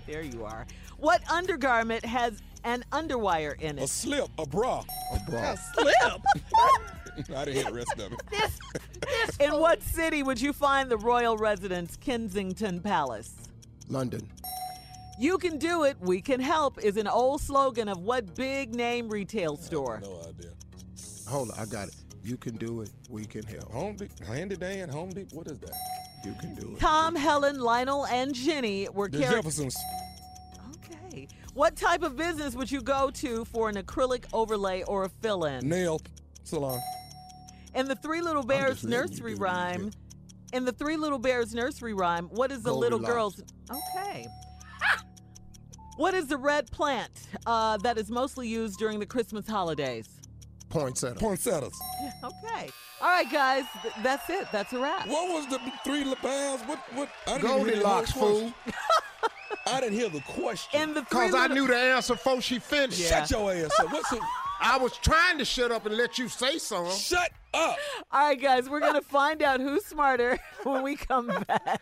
There you are. What undergarment has an underwire in it? A slip. A bra. A bra. A slip. I didn't hear the rest of it. In what city would you find the royal residence, Kensington Palace? London. You can do it, we can help is an old slogan of what big name retail store? No idea. Hold on, I got it. You can do it. We can help. Home Deep. Handy Dan. Home Deep. What is that? You can do it. Tom, Helen, Lionel, and Jenny were The characters. Jeffersons. Okay. What type of business would you go to for an acrylic overlay or a fill-in? Nail salon. In the Three Little Bears just letting you nursery do what you rhyme, in the Three Little Bears nursery rhyme, what is the little girl's? Okay. What is the red plant uh, that is mostly used during the Christmas holidays? Poinsettia. Poinsettias. Okay. All right, guys. th- that's it. That's a wrap. What was the three pounds? What? What? I didn't even hear the whole Goldilocks, fool. question. I didn't hear the question. In the three Because I little- knew the answer before she finished. Shut your ass up. What's the? I was trying to shut up and let you say something. Shut up. All right, guys. We're gonna find out who's smarter when we come back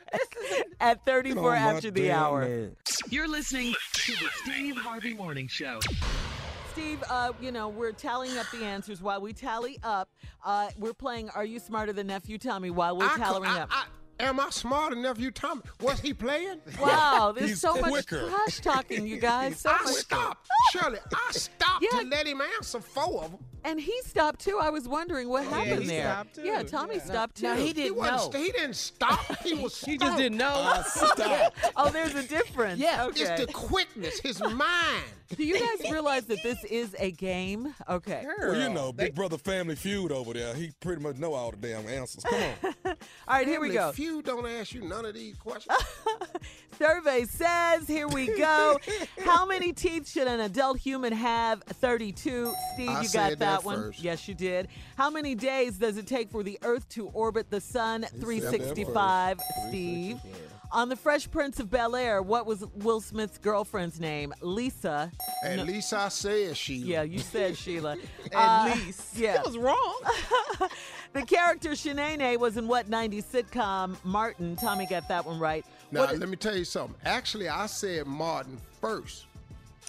at 34 after the hour. You're listening to the Steve Harvey Morning Show. Steve, uh, you know, we're tallying up the answers. While we tally up, uh, we're playing Are You Smarter Than Nephew Tommy while we're I tallying I- up. I- am I smart enough, you Tommy? Was he playing? wow, there's He's so quicker. much trash talking, you guys. So I much. stopped. Shirley, I stopped Yeah. to let him answer four of them. And he stopped too. I was wondering what happened he there. stopped, too. Yeah, Tommy Yeah. stopped too. Now, he He, didn't wasn't, know. he didn't stop. He was He just didn't know. Uh, stop. oh, there's a difference. Yeah. Okay. It's the quickness, his mind. Do you guys realize that this is a game? Okay. Well, you know, Big Brother Family Feud over there. He pretty much know all the damn answers. Come on. All right, here we Family go. Feud don't ask you none of these questions. Survey says, here we go. How many teeth should an adult human have? 32. Steve, I you got said that, that one. first. Yes, you did. How many days does it take for the Earth to orbit the sun? said that 365. first. Steve. On The Fresh Prince of Bel Air, what was Will Smith's girlfriend's name? Lisa. At No- least I said Sheila. Yeah, you said Sheila. At uh, least. Yeah. It was wrong. the character Shanae was in what 90s sitcom? Martin. Tommy got that one right. Now, is- let me tell you something. Actually, I said Martin first.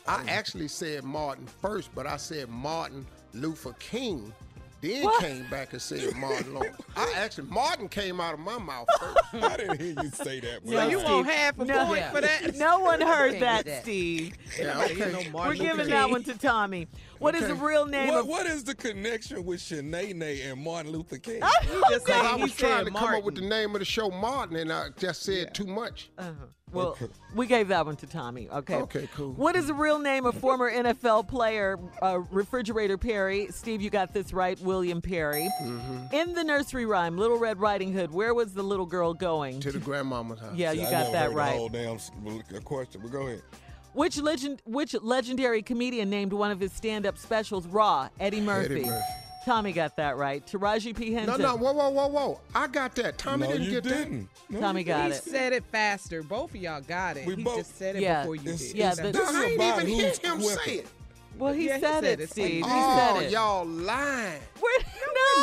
I oh. actually said Martin first, but I said Martin Luther King, then What? came back and said Martin Lawrence. I actually, Martin came out of my mouth first. I didn't hear you say that. So you Steve, won't have a no, point for that? No one heard that, that. Steve. Yeah, okay. We're Martin giving Luther that one to Tommy. What is Okay. the real name What, of what is the connection with Shanae and Martin Luther King? He just Because I was trying to said come up with the name of the show Martin, and I just said too much. Uh-huh. Well, we gave that one to Tommy. Okay. Okay, cool. What is the real name of former NFL player uh, Refrigerator Perry? Steve, you got this right. William Perry. Mm-hmm. In the nursery rhyme, Little Red Riding Hood, where was the little girl going? To the grandmama's house. yeah, See, you I got never that heard The right. whole damn s- question, but go ahead. Which legend? Which legendary comedian named one of his stand-up specials Raw? Eddie Murphy. Murphy. Tommy got that right. Taraji P No, Henson. no, no, whoa, whoa, whoa, whoa. I got that. Tommy no, didn't you get didn't. No, Tommy you got he it. said it faster. Both of y'all got it. We he both- just said it Yeah. before you It's- did. Yeah, That's- the- that. No, I This is ain't about even hear who's him quicker. say it. Well, he Yeah, he said, said it, it. Steve. He Oh, said it. y'all lying. We're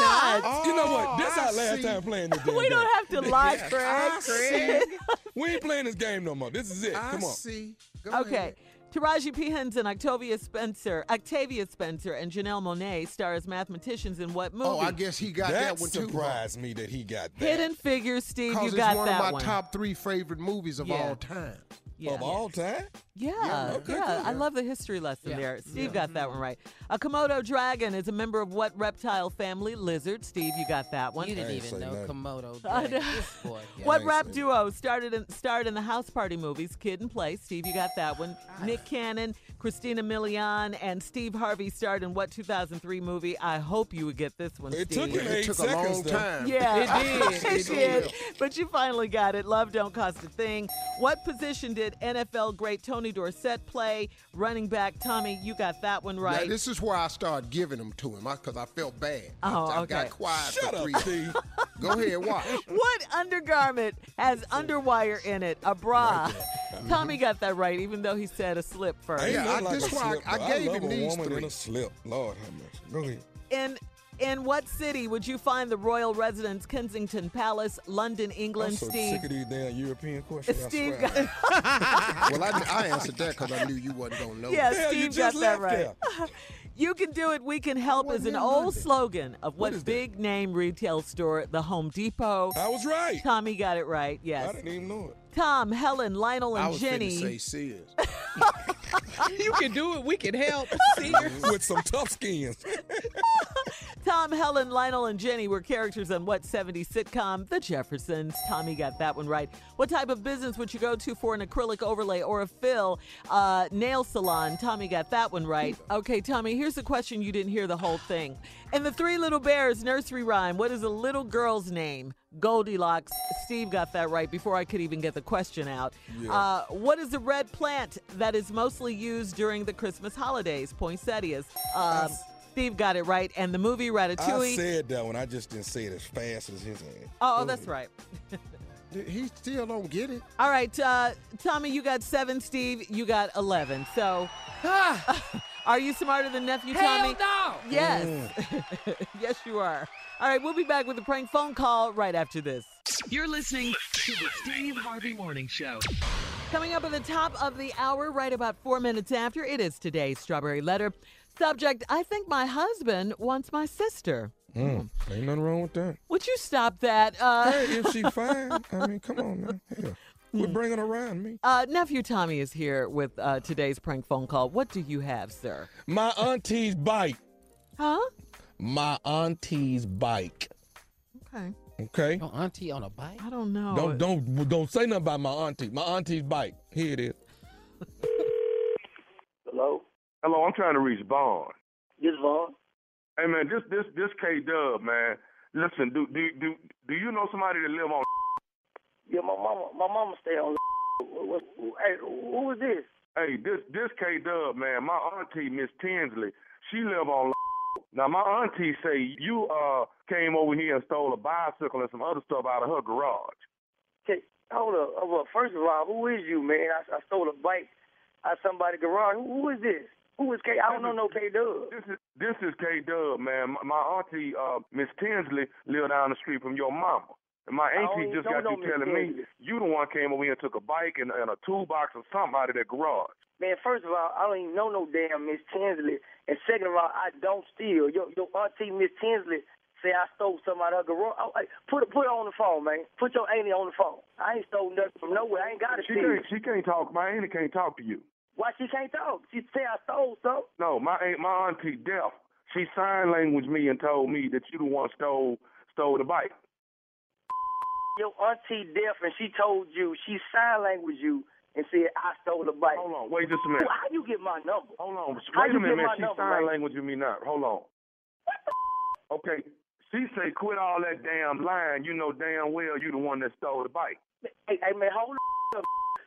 not. Oh, You know what? This I our last see. time playing this damn we game. don't have to lie, I Craig. see. We ain't playing this game no more. This is it. I Come on. see. Go Okay. ahead. Taraji P. Henson, Octavia Spencer, Octavia Spencer, and Janelle Monáe star as mathematicans in what movie? Oh, I guess he got that, That one too. surprised me that he got that. Hidden Figures, Steve. You Because it's got one of my one. top three favorite movies of Yeah. all time. Yeah. Of all time? Yeah, Yeah, yeah. okay, cool, I love the history lesson Yeah. there. Steve got that one right. A Komodo dragon is a member of what reptile family? Lizard. Steve, you got that one. You didn't even know nothing. Komodo. Dragon. know. Boy. yeah. What rap duo started in, starred in the House Party movies? Kid and Play. Steve, you got that one. Nick Cannon, Christina Milian, and Steve Harvey starred in what 2003 movie? I hope you would get this one, It Steve. took him It eight took a seconds, long time. Yeah, It did. it It did. did. But you finally got it. Love don't cost a thing. What position did NFL great Tony Dorsett play? Running back. Tommy, you got that one Now, right. this is where I started giving them to him because I felt bad. I- Oh, I, okay. got quiet Shut for up, three. Steve. Go ahead, watch. what undergarment has underwire in it? A bra. Right. Tommy got that right, even though he said a slip first. Ain't Yeah, nothing I- like this why I- slip, I though. gave love him a these woman in a slip. Lord have mercy. Go ahead. In in what city would you find the royal residence, Kensington Palace, London, England? I'm so Steve. sick of these damn European questions. I Steve swear. got, well, I, I answered that because I knew you wasn't going to know. yeah, Hell, you Steve got just that left right. You can do it, we can help is an old London. slogan of what, What is that? big name retail store, the Home Depot. I was right. Tommy got it right, yes. I didn't even know it. Tom, Helen, Lionel, I and was Jenny. finna say Sears. you can do it. We can help. See With some tough skins. Tom, Helen, Lionel, and Jenny were characters on what 70s sitcom? The Jeffersons. Tommy got that one right. What type of business would you go to for an acrylic overlay or a fill? Uh, nail salon. Tommy got that one right. Okay, Tommy, here's a question you didn't hear the whole thing. In the Three Little Bears nursery rhyme, what is a little girl's name? Goldilocks. Steve got that right before I could even get the question out. Yeah. Uh, what is a red plant that is mostly used during the Christmas holidays? Poinsettias. Um, Steve got it right. And the movie Ratatouille. I said that one. I just didn't say it as fast as his ass. Oh, Go that's right. He still don't get it. All right, uh, Tommy, you got seven. Steve, you got eleven. So, are you smarter than nephew Tommy? Hell no. Yes, yes, you are. All right, we'll be back with a prank phone call right after this. You're listening to the Steve Harvey Morning Show. Coming up at the top of the hour, right about four minutes after, it is today's Strawberry Letter. Subject: I think my husband wants my sister. Mm, ain't nothing wrong with that. Would you stop that? Uh, Hey, if she fine, I mean, come on now. Hell, quit bringing around me. uh, nephew Tommy is here with uh, today's prank phone call. What do you have, sir? My auntie's bike. Huh? My auntie's bike. Okay. Okay. Your auntie on a bike? I don't know. Don't don't don't say nothing about my auntie. My auntie's bike. Here it is. Hello? I'm trying to reach Vaughn. This Vaughn? Hey man, this this this K Dub, man. Listen, do do do do you know somebody that live on Yeah, my mama, my mama stay on. What, hey, who is this? Hey, this this K Dub, man, my auntie Miss Tinsley, she live on now my auntie say you uh came over here and stole a bicycle and some other stuff out of her garage. Okay, Hold up, Well. First of all, who is you, man? I, I stole a bike out of somebody's garage. Who, who is this? Who is K? I don't know no K Dub. This is this is K Dub, man. My, my auntie, uh, Miss Tinsley, live down the street from your mama. And my auntie just got you telling me you the one came over here and took a bike and, and a toolbox or something out of that garage. Man, first of all, I don't even know no damn Miss Tinsley. And second of all, I don't steal. Your your auntie Miss Tinsley say I stole something out of her garage. Oh, hey, put put it on the phone, man. Put your auntie on the phone. I ain't stole nothing from nowhere. I ain't got to She steal. can't she can't talk. My auntie can't talk to you. Why she can't talk? She say I stole something. No, my aunt, my auntie deaf. She sign language me and told me that you the one stole stole the bike. Your auntie deaf and she told you she sign language you and said I stole the bike. Hold on, wait just a minute. How you get my number? Hold on, How wait you a minute, man. She number, sign man? language with me now. Hold on. Okay, she say quit all that damn lying. You know damn well you the one that stole the bike. Hey, hey man, hold up.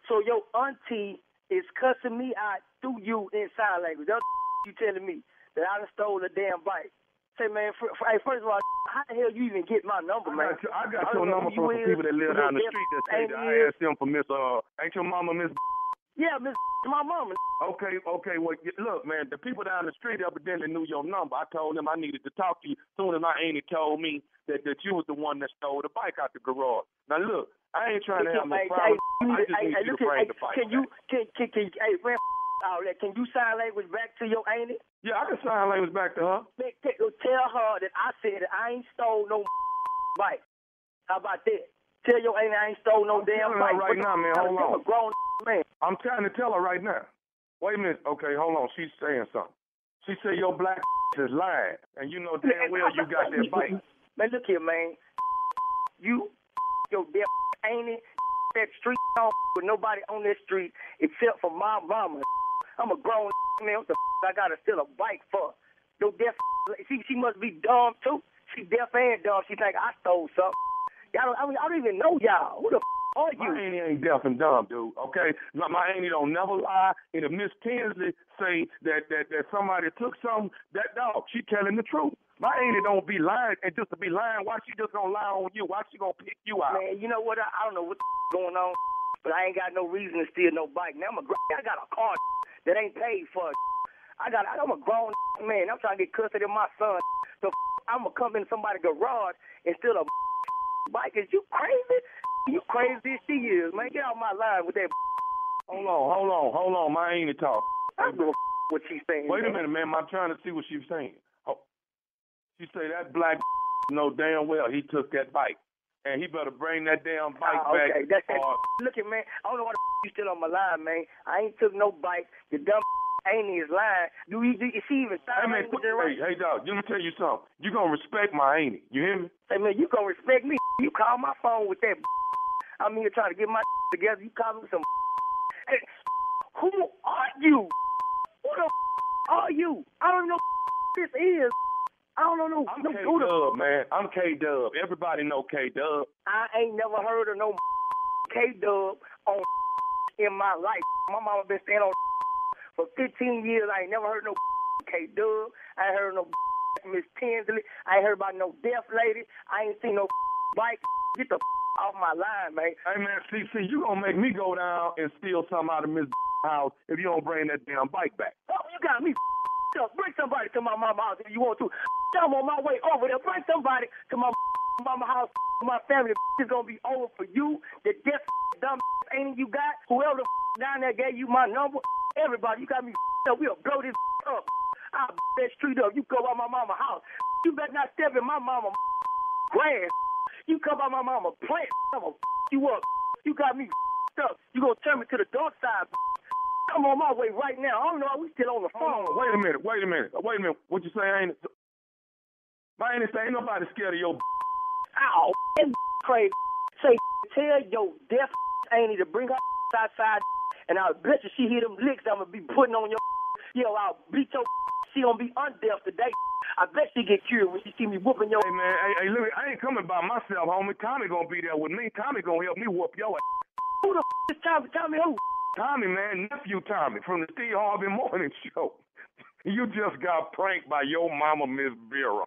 So your auntie is cussing me out through you in sign language. That's you telling me that I done stole the damn bike. Say man, for, for, hey, first of all, how the hell you even get my number, I man? got, your, I got your number from some people that live down the street that say that I asked them for Miss uh ain't your mama Miss Yeah, Miss my mama. Okay, okay, well look man, the people down the street evidently knew your number. I told them I needed to talk to you soon as my auntie told me that, that you was the one that stole the bike out the garage. Now look, I ain't trying to have no problem. hey, I just need you look to at- bring the bike. Can you can can, can hey man all that? Can you sign language back to your auntie? Yeah, I can sign language back to her. Man, Tell her that I said that I ain't stole no bike. How about that? Tell your auntie I ain't stole no damn telling her bike. right now, man, hold I'm on. a grown man. I'm trying to tell her right now. Wait a minute. Okay, hold on. She's saying something. She said your black is lying, and you know damn well you got that bike. Man, look here, man. You, your damn auntie, that street on with nobody on this street except for my mama. I'm a grown man. What the I gotta steal a bike for? No deaf. She she must be dumb too. She deaf and dumb. She think I stole something. Y'all don't, I, mean, I don't even know y'all. Who the are you? My auntie ain't deaf and dumb, dude. Okay, my, my auntie don't never lie. And if Miss Tinsley say that that that somebody took something, that dog, she telling the truth. My auntie don't be lying, and just to be lying, why she just gonna lie on you? Why she gonna pick you out? Man, you know what? I, I don't know what the going on, but I ain't got no reason to steal no bike. Now I'm a gr- I got a car that ain't paid for. I got I'm a grown man. I'm trying to get custody of my son. So I'm gonna come in somebody's garage and steal a bike. Is you crazy? You crazy as she is, man. Get out my line with that. Hold on, hold on, hold on. My auntie talk. I don't give a what she's saying. Wait a minute, man. I'm trying to see what she's saying. Oh, she say that black know damn well he took that bike, and he better bring that damn bike Ah, back. okay, that's that. or- Look at man. I don't know why the you still on my line, man. I ain't took no bike. The dumb ain't his line. Do you? Do, is she even Hey man, put, in right? hey, hey dog, let me tell you something. You gonna respect my auntie. You hear me? Hey man, you gonna respect me. You call my phone with that. I'm here trying to get my together. You call me some. Hey, who are you? Who the are you? I don't know this is. I don't know no. I'm no K Dub, man. I'm K Dub. Everybody know K Dub. I ain't never heard of no K Dub on in my life. My mama been staying on for 15 years. I ain't never heard no K Dub. I ain't heard no Miss Tinsley. I ain't heard about no deaf lady. I ain't seen no bike. Get the off my line, man. Hey man, see, see, you gonna make me go down and steal something out of Miss house if you don't bring that damn bike back. Oh, you got me up. Bring somebody to my mama house if you want to. I'm on my way over there. Bring somebody to my mama house. My family is gonna be over for you. The deaf dumb ain't you got. Whoever down there gave you my number. Everybody, you got me up. We'll blow this up. I'll that street up. You go by my mama house. You better not step in my mama grass. You come by my mama plant. I'ma you up. You got me up. You gonna turn me to the dark side. I'm on my way right now. I don't know. We still on the phone. Wait a minute, wait a minute, wait a minute. What you say? Ain't my auntie say ain't nobody scared of your. Ow, that crazy. Say, tell your deaf auntie to bring her outside, and I'll bet you she hear them licks I'm gonna be putting on your. Yo, I'll beat your. She gonna be undeaf today. I bet she get cured when she see me whooping your. Hey man, hey, hey, look, I ain't coming by myself, homie. Tommy gonna be there with me. Tommy gonna help me whoop your ass. Who the f- is Tommy? Tommy who? Tommy, man, nephew Tommy from the Steve Harvey Morning Show. You just got pranked by your mama, Miss Vera.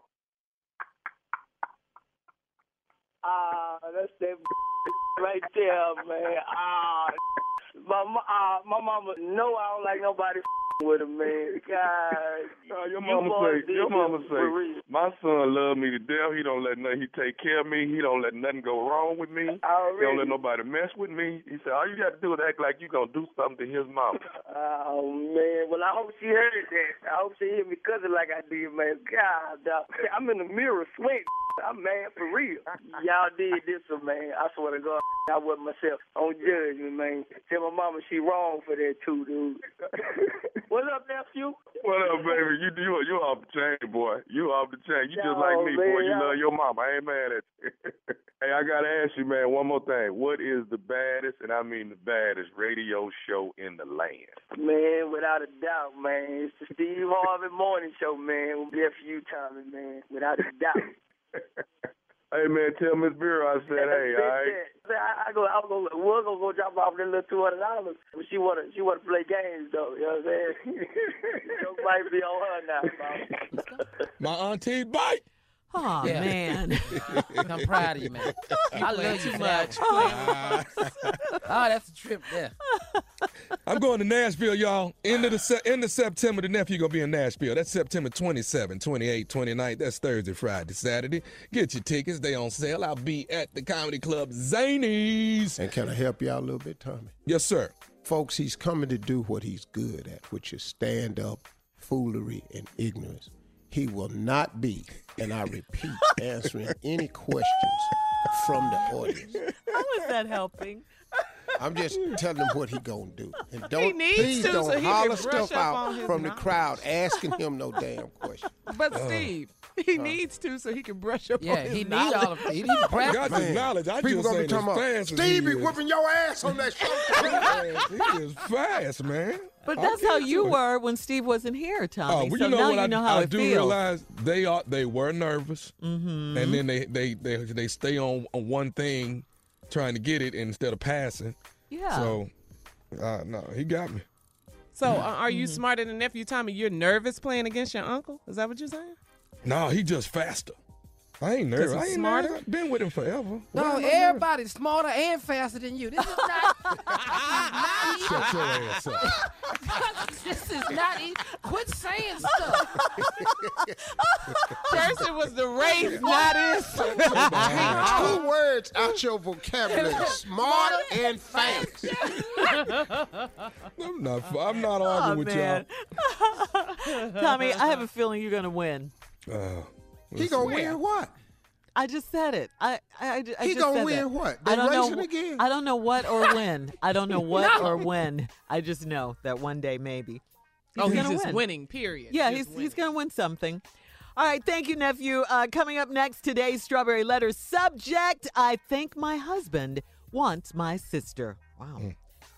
Ah, that's that right there, man. Ah, my uh, my mama know I don't like nobody with him, man. God, No, oh, your mama boys say, your mama say, my son love me to death. He don't let nothing. He take care of me. He don't let nothing go wrong with me. He don't let nobody mess with me. He said, all you got to do is act like you gonna do something to his mama. Oh man, well I hope she heard that. I hope she hear me cousin like I did, man. God, dog. I'm in the mirror sweating. I'm mad for real. Y'all did this one, man. I swear to God, I wasn't myself. Don't judge me, man. Tell my mama she wrong for that too, dude. What's up, nephew? What up, baby? You you you off the chain, boy. You off the chain. You just Yo, like me, boy. man, You y'all- love your mama. I ain't mad at you. hey, I gotta ask you, man, one more thing. What is the baddest, and I mean the baddest, radio show in the land? Man, without a doubt, man. It's the Steve Harvey Morning Show, man. With nephew Tommy, man. Without a doubt. Hey, man, tell Miss Vera I said, hey, all right. I, I go, I go, we're gonna go drop off that little two hundred dollars. She wanna, she wanna play games though. You know what I'm saying? Joke might be on her now, bro. My auntie bite. Oh Yeah. man. I'm proud of you, man. I love you too for that much. one. Oh, ah, that's a trip there. I'm going to Nashville, y'all. End of the se- end of September, the nephew gonna be in Nashville. That's September 27, 28, 29. That's Thursday, Friday, Saturday. Get your tickets; they on sale. I'll be at the Comedy Club Zanies. And can I help you out a little bit, Tommy? Yes, sir. Folks, he's coming to do what he's good at, which is stand up, foolery, and ignorance. He will not be, and I repeat, answering any questions from the audience. How is that helping? I'm just telling him what he gonna do, and don't needs please to, don't so holler stuff out his from the crowd asking him no damn question. But Uh, Steve, he needs to so he can brush up Yeah, on he needs all of he need to practice. Got the Man, knowledge. I People just gonna be talking about fast Steve be is. whooping your ass on that show. he is fast, man. But that's give how you him. were when Steve wasn't here, Tommy. Oh, well, so know now what? you I, know how I it do feels. realize they are they were nervous, Mhm. and then they, they they they stay on, on one thing, trying to get it instead of passing. Yeah. So, uh, no, he got me. So uh, are Mm-hmm. you smarter than nephew Tommy? You're nervous playing against your uncle? Is that what you're saying? No, he just faster. I ain't 'Cause nervous. I ain't smarter? nervous. I've been with him forever. No, Why am I nervous? everybody's smarter and faster than you. This is not. Shut your ass up. this is not. e- Quit saying stuff. First was the race, not us. Two words out your vocabulary: smart and fast. I'm not. I'm not arguing Oh, with man. Tommy, I have a feeling you're going to win. Uh, He gonna win what? I just said it. I, I, I He just gonna said win that. what? I don't know. again? I don't know what or when. I don't know what No. or when. I just know that one day maybe. He's oh, he's just win. winning, period. Yeah, Just he's winning. he's gonna win something. All right, thank you, nephew. Uh, coming up next, today's strawberry letter subject: I think my husband wants my sister. Wow.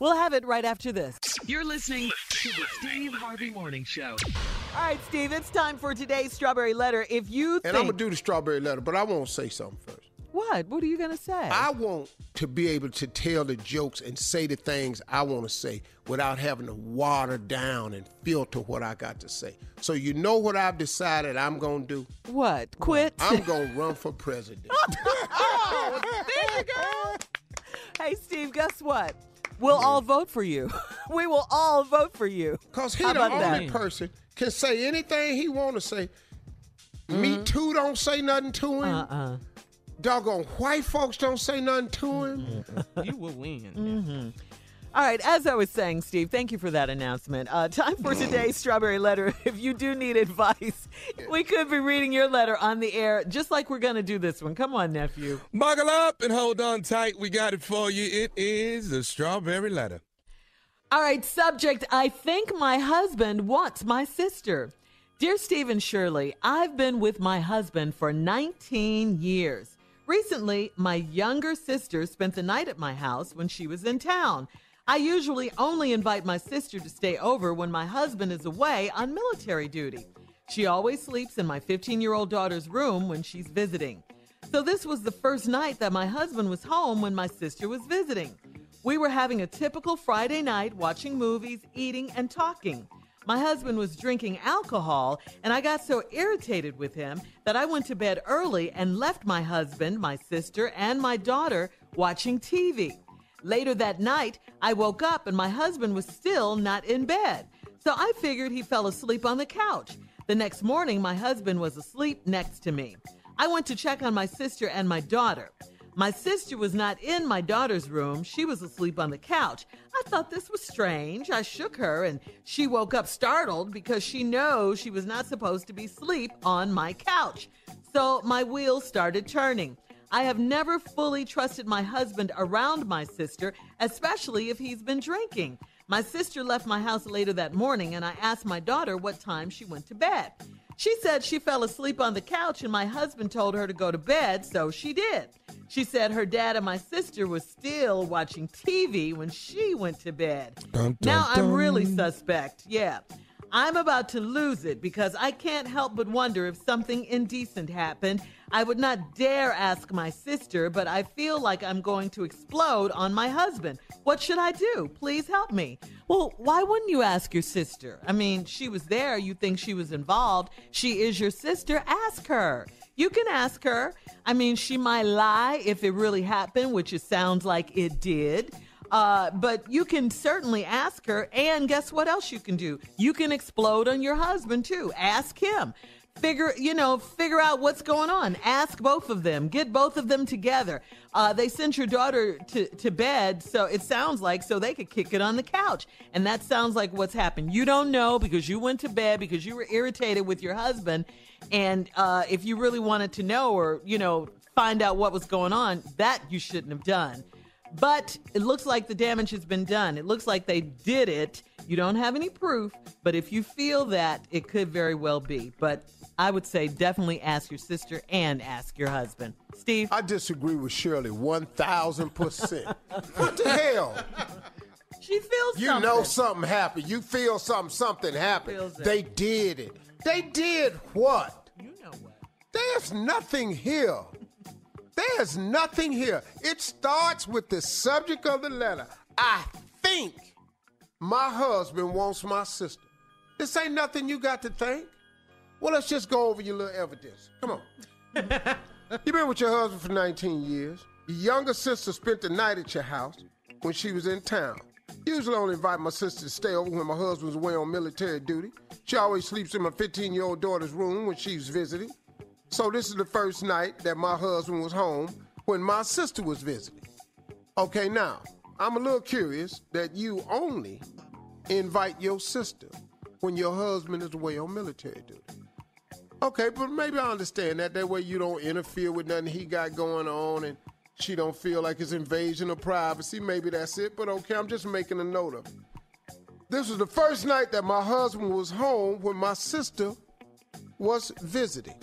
We'll have it right after this. You're listening to the Steve Harvey Morning Show. All right, Steve, it's time for today's strawberry letter. If you And I'm gonna do the strawberry letter, but I want to say something first. what, what are you gonna say? I want to be able to tell the jokes and say the things I want to say without having to water down and filter what I got to say. So you know what I've decided I'm gonna do? what? Quit. I'm gonna run for president. oh, there you go. Hey, Steve, guess what? We'll all vote for you. we will all vote for you. Cause he How the about only that? person can say anything he want to say. Me mm-hmm. too don't say nothing to him. Uh-uh. Doggone white folks don't say nothing to him. you will win. Mm-hmm. All right, as I was saying, Steve, thank you for that announcement. Uh, time for today's strawberry letter. If you do need advice, we could be reading your letter on the air, just like we're going to do this one. Come on, nephew. Buckle up and hold on tight. We got it for you. It is the strawberry letter. All right, subject I think my husband wants my sister. Dear Stephen Shirley, I've been with my husband for 19 years. Recently, my younger sister spent the night at my house when she was in town. I usually only invite my sister to stay over when my husband is away on military duty. She always sleeps in my 15 year old daughter's room when she's visiting. So, this was the first night that my husband was home when my sister was visiting. We were having a typical Friday night watching movies, eating, and talking. My husband was drinking alcohol, and I got so irritated with him that I went to bed early and left my husband, my sister, and my daughter watching TV. Later that night, I woke up and my husband was still not in bed. So I figured he fell asleep on the couch. The next morning, my husband was asleep next to me. I went to check on my sister and my daughter. My sister was not in my daughter's room. She was asleep on the couch. I thought this was strange. I shook her and she woke up startled because she knows she was not supposed to be asleep on my couch. So my wheels started turning. I have never fully trusted my husband around my sister, especially if he's been drinking. My sister left my house later that morning and I asked my daughter what time she went to bed. She said she fell asleep on the couch and my husband told her to go to bed, so she did. She said her dad and my sister were still watching TV when she went to bed. Dun, dun, now I'm really suspect. Yeah. I'm about to lose it because I can't help but wonder if something indecent happened. I would not dare ask my sister, but I feel like I'm going to explode on my husband. What should I do? Please help me. Well, why wouldn't you ask your sister? I mean, she was there. You think she was involved. She is your sister. Ask her. You can ask her. I mean, she might lie if it really happened, which it sounds like it did. Uh, but you can certainly ask her. And guess what else you can do? You can explode on your husband too. Ask him. Figure, you know, figure out what's going on. Ask both of them. Get both of them together. Uh, they sent your daughter to, to bed, so it sounds like so they could kick it on the couch. And that sounds like what's happened. You don't know because you went to bed because you were irritated with your husband. And uh, if you really wanted to know or, you know, find out what was going on, that you shouldn't have done. But it looks like the damage has been done. It looks like they did it. You don't have any proof, but if you feel that, it could very well be. But I would say definitely ask your sister and ask your husband. Steve? I disagree with Shirley 1,000%. what the hell? She feels You something. know something happened. You feel something, something happened. They did it. They did what? You know what? There's nothing here. There's nothing here. It starts with the subject of the letter. I think my husband wants my sister. This ain't nothing you got to think. Well, let's just go over your little evidence. Come on. You've been with your husband for 19 years. Your younger sister spent the night at your house when she was in town. Usually I only invite my sister to stay over when my husband's away on military duty. She always sleeps in my 15 year old daughter's room when she's visiting. So this is the first night that my husband was home when my sister was visiting. Okay, now, I'm a little curious that you only invite your sister when your husband is away on military duty. Okay, but maybe I understand that. That way you don't interfere with nothing he got going on and she don't feel like it's invasion of privacy. Maybe that's it, but okay, I'm just making a note of it. This was the first night that my husband was home when my sister was visiting.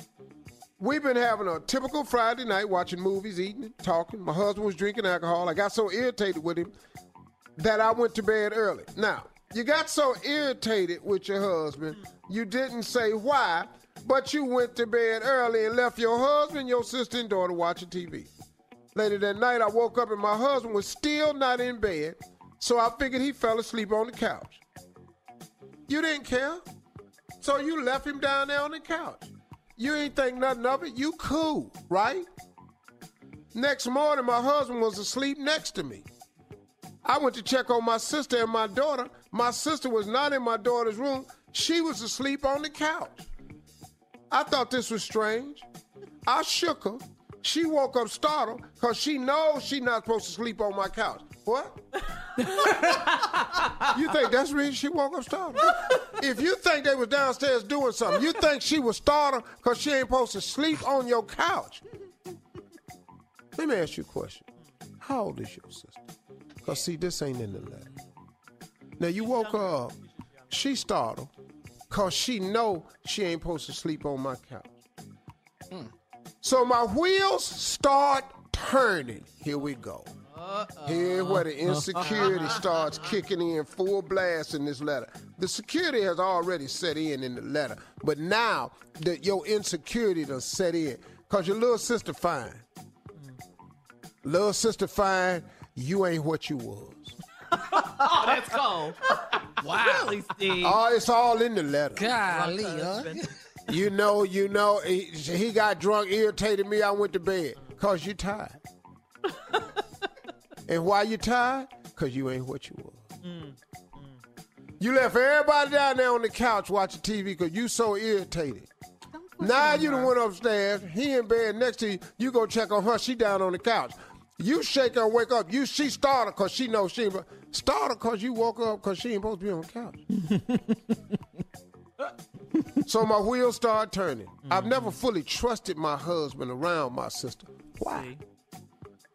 We've been having a typical Friday night, watching movies, eating, talking. My husband was drinking alcohol. I got so irritated with him that I went to bed early. Now, you got so irritated with your husband, you didn't say why, but you went to bed early and left your husband, your sister, and daughter watching TV. Later that night, I woke up and my husband was still not in bed, so I figured he fell asleep on the couch. You didn't care, so you left him down there on the couch. You ain't think nothing of it. You cool, right? Next morning, my husband was asleep next to me. I went to check on my sister and my daughter. My sister was not in my daughter's room. She was asleep on the couch. I thought this was strange. I shook her. She woke up startled because she knows she's not supposed to sleep on my couch. What? you think that's the reason she woke up startled? if you think they was downstairs doing something, you think she was startled because she ain't supposed to sleep on your couch. Let me ask you a question. How old is your sister? Because, see, this ain't in the letter. Now, you woke up. She startled because she know she ain't supposed to sleep on my couch. So my wheels start turning. Here we go. Here where the insecurity starts kicking in full blast in this letter. The security has already set in in the letter, but now that your insecurity done set in, cause your little sister fine. Mm. Little sister fine, you ain't what you was. oh, that's cold. Wow. Really, Steve? Oh, it's all in the letter. Golly, huh? You know, you know, he, he got drunk, irritated me. I went to bed because you tired. And why you tired? Because you ain't what you was. Mm. You left everybody down there on the couch watching TV because you so irritated. Now you done went upstairs. He in bed next to you. You go check on her. She down on the couch. You shake her, wake up. You she started because she knows she ain't. Started because you woke up because she ain't supposed to be on the couch. so my wheels start turning. I've never fully trusted my husband around my sister. Why?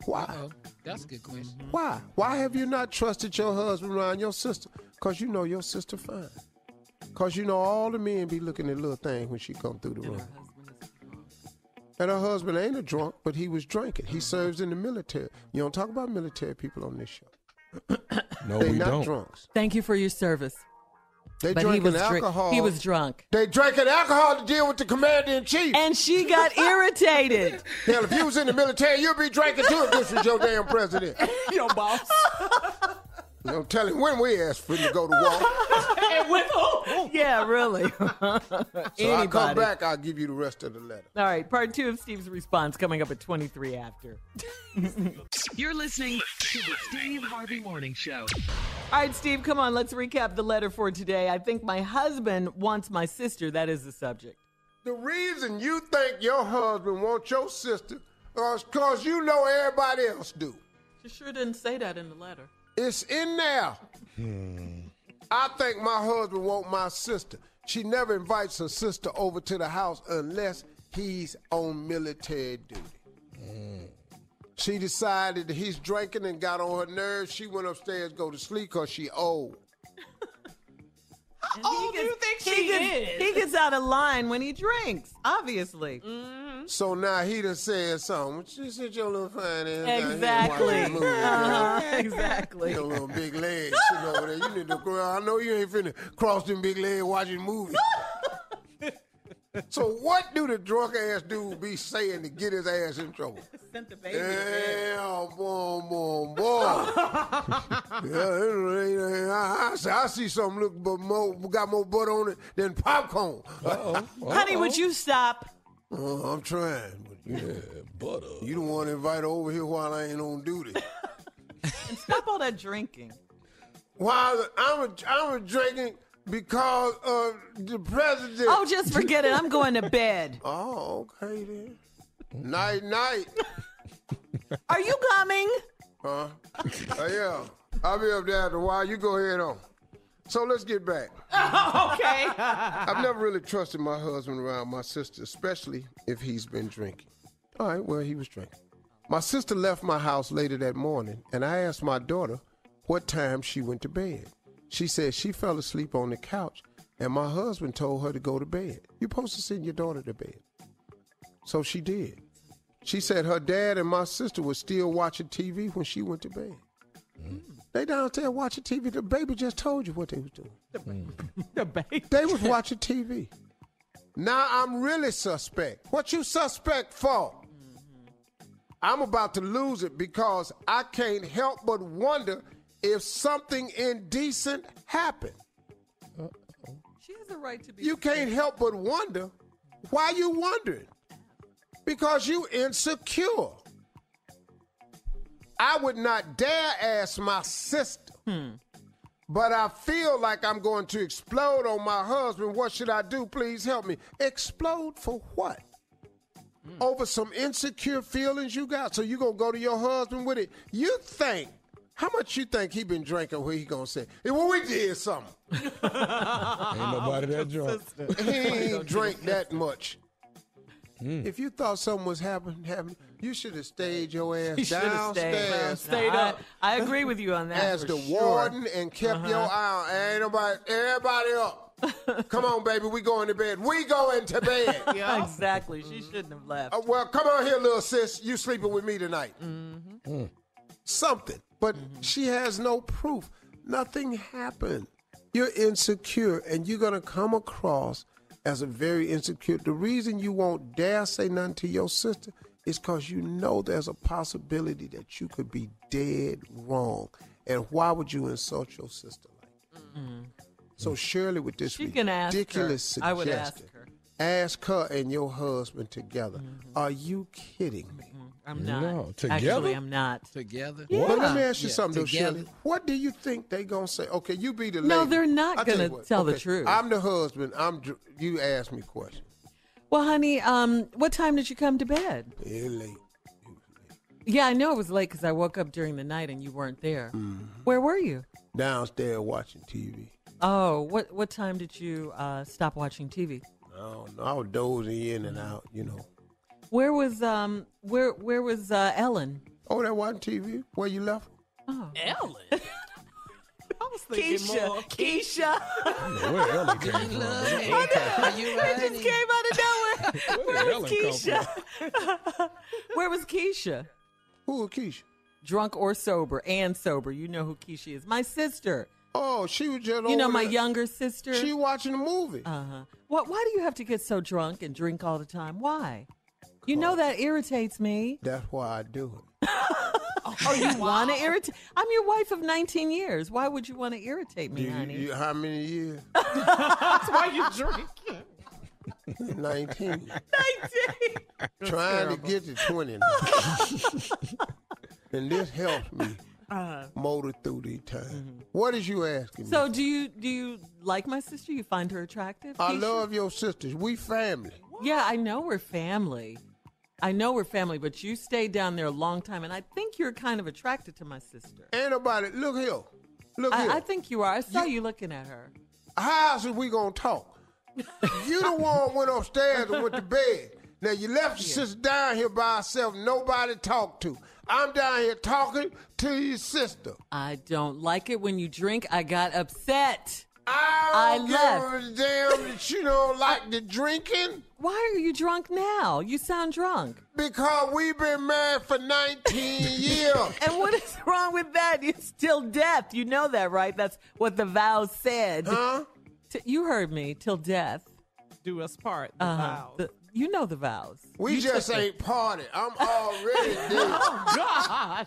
Why? Uh-oh. That's a good question. Why? Why have you not trusted your husband around your sister? Because you know your sister fine. Because you know all the men be looking at little things when she come through the room. And her husband ain't a drunk, but he was drinking. He serves in the military. You don't talk about military people on this show. No, they we not don't. drunks. Thank you for your service. They But he drinking was drink- alcohol. he was drunk. They drinking alcohol to deal with the commander in chief. And she got irritated. Hell, if you was in the military, you'd be drinking too if this was your damn president. Your boss. I'm telling when we asked for him to go to war. and with who? Yeah, really. So I Anybody. come back, I'll give you the rest of the letter. All right, part two of Steve's response coming up at 23 after. You're listening to the Steve Harvey Morning Show. All right, Steve, come on, let's recap the letter for today. I think my husband wants my sister. That is the subject. The reason you think your husband wants your sister is because you know everybody else do. She sure didn't say that in the letter. It's in there. Hmm. I think my husband want my sister. She never invites her sister over to the house unless he's on military duty. Hmm. She decided he's drinking and got on her nerves. She went upstairs, go to sleep because she old. How old do you think she gets, He gets out of line when he drinks, obviously. So now he done said something. She said your little fine ass Exactly. watching movies, Uh-huh, huh? exactly. Your little big legs sitting over there. You need to grow. I know you ain't finna cross them big legs watching movies. so what do the drunk ass dude be saying to get his ass in trouble? Sent the baby. Yeah, boom, boom, boom. yeah, I, I see- I see something look but more got more butter on it than popcorn. Honey, would you stop? Uh, I'm trying. But yeah, butter. You don't want to invite her over here while I ain't on duty. And stop all that drinking. While I'm a, I'm a drinking because of the president. Oh, just forget it. I'm going to bed. Oh, okay then. Night, night. Are you coming? Huh? Uh, yeah. I'll be up there after a while. You go ahead on. So let's get back. okay. I've never really trusted my husband around my sister, especially if he's been drinking. All right, well, he was drinking. My sister left my house later that morning, and I asked my daughter what time she went to bed. She said she fell asleep on the couch, and my husband told her to go to bed. You're supposed to send your daughter to bed. So she did. She said her dad and my sister were still watching TV when she went to bed. Mm. They downstairs watching TV. The baby just told you what they was doing. The mm. baby. They was watching TV. Now I'm really suspect. What you suspect for? Mm-hmm. I'm about to lose it because I can't help but wonder if something indecent happened. She has a right to be. You can't help but wonder. Why you wondering? Because you insecure. I would not dare ask my sister. Hmm. But I feel like I'm going to explode on my husband. What should I do? Please help me. Explode for what? Hmm. Over some insecure feelings you got. So you gonna go to your husband with it? You think? How much you think he been drinking? Where he gonna say? Hey, well, we did something. Ain't nobody that drunk. he ain't drink that much. If you thought something was happening, happening, you should have stayed your ass You should have stayed. downstairs. Stayed up. I agree with you on that. As the sure. warden and kept Uh-huh. your eye on. Ain't nobody, everybody up. come on, baby, we going to bed. We going to bed. Yeah, exactly. She shouldn't have left. Uh, well, come on here, little sis. You sleeping with me tonight. Mm-hmm. Something. But mm-hmm. she has no proof. Nothing happened. You're insecure and you're going to come across as a very insecure. The reason you won't dare say nothing to your sister is because you know there's a possibility that you could be dead wrong. And why would you insult your sister like mm-hmm. So Shirley, with this She can ask her. ridiculous I would ask suggestion. Ask her and your husband together. Are you kidding me? I'm not. No, Actually, together? I'm not. Together? But let me ask you Yeah, something, though, together. Shirley. What do you think they gonna say? Okay, you be the lady. No, they're not I'll gonna you what. tell the truth. I'm the husband. I'm. You ask me questions. Well, honey, um, what time did you come to bed? Yeah, late. Yeah, I know it was late because I woke up during the night and you weren't there. Mm-hmm. Where were you? Downstairs watching TV. Oh, what what time did you uh, stop watching TV? I don't know. I was dozing in and out. You know. Where was um where where was uh, Ellen? Oh, that watching TV. Where you left? Oh, Ellen. I was thinking Keisha, more. Keisha. Where Ellen came from? Are you It just came out of nowhere. Where Where was Ellen Keisha? Where was Keisha? Who, Keisha? Drunk or sober? And sober. You know who Keisha is. My sister. Oh, she was just. You know my there. younger sister. She watching a movie. Uh huh. What? Why do you have to get so drunk and drink all the time? Why? You know that irritates me. That's why I do it. Oh, you want to irritate? I'm your wife of 19 years. Why would you want to irritate me, You- honey? you- how many years? That's why you drink. 19. 19. Trying to get to 20 now. and this helps me Uh, motor through these times. What is you asking me? so, me? do you do you like my sister? You find her attractive? I Keisha? love your sisters. We family. Yeah, I know we're family. I know we're family, but you stayed down there a long time, and I think you're kind of attracted to my sister. Ain't nobody. Look here. Look here. I, I think you are. I saw you, looking at her. How else is we gonna talk? you the one went upstairs and went to bed. Now you left your sister down here by herself. Nobody talked to. I'm down here talking to your sister. I don't like it when you drink. I got upset. I don't I give a damn that you don't like the drinking. Why are you drunk now? You sound drunk. Because we've been married for 19 years. And what is wrong with that? It's still death. You know that, right? That's what the vows said. Huh? T- you heard me. Till death. Do us part. The Uh-huh. vows. The- you know the vows. We You just ain't party. I'm already dead. Oh gosh.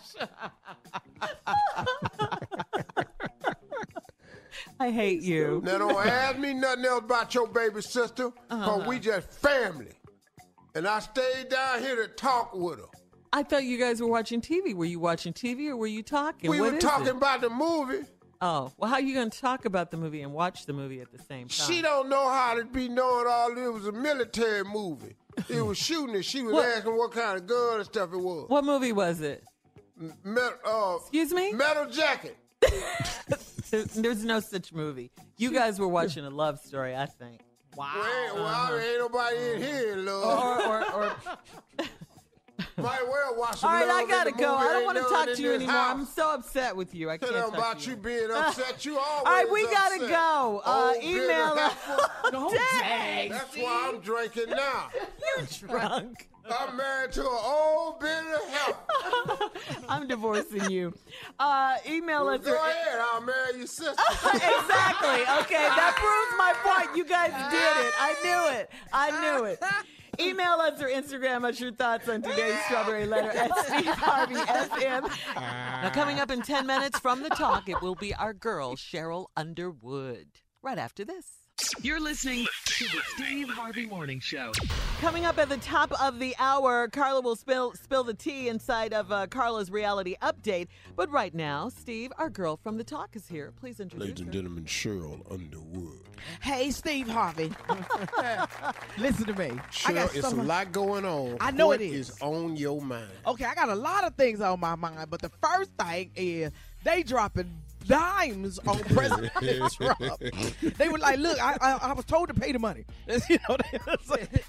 I hate you. Now don't ask me nothing else about your baby sister, Uh-huh. we just family. And I stayed down here to talk with her. I thought you guys were watching TV. Were you watching TV or were you talking? we What were talking it? about the movie. Oh, well, how are you going to talk about the movie and watch the movie at the same time? She don't know how to be knowing all it was a military movie. It was shooting and she was What? asking what kind of gun and stuff it was. What movie was it? Metal, uh, Excuse me? metal jacket. There- There's no such movie. You guys were watching a love story, I think. Wow. Well, ain't, well, ain't nobody in here, love. Or, or, or, Might well watch some all right, I gotta go. I don't want to talk to you anymore. house. I'm so upset with you. I can't ain't talk about to you being upset. You always All right, we gotta go. Uh, Old bitter email us. heifer. Don't Dang. tag. That's why I'm drinking now. You're drunk. I'm married to an old bitter hell. I'm divorcing you. Uh, email us. Go or- ahead, I'll marry your sister. exactly. Okay, that proves my point. You guys did it. I knew it. I knew it. Email us or Instagram us your thoughts on today's strawberry letter at Steve Harvey FM. Now, coming up in 10 minutes from the talk, it will be our girl, Sheryl Underwood. Right after this. You're listening to the Steve Harvey Morning Show. Coming up at the top of the hour, Carla will spill spill the tea inside of uh, Carla's reality update. But right now, Steve, our girl from the talk, is here. Please introduce Ladies and her. gentlemen, Sheryl Underwood. Hey, Steve Harvey. Listen to me. I Sheryl, got it's a lot going on. I know What it is. is on your mind? Okay, I got a lot of things on my mind, but the first thing is they dropping dimes on President Trump. They were like, "Look, I, I I was told to pay the money, you know,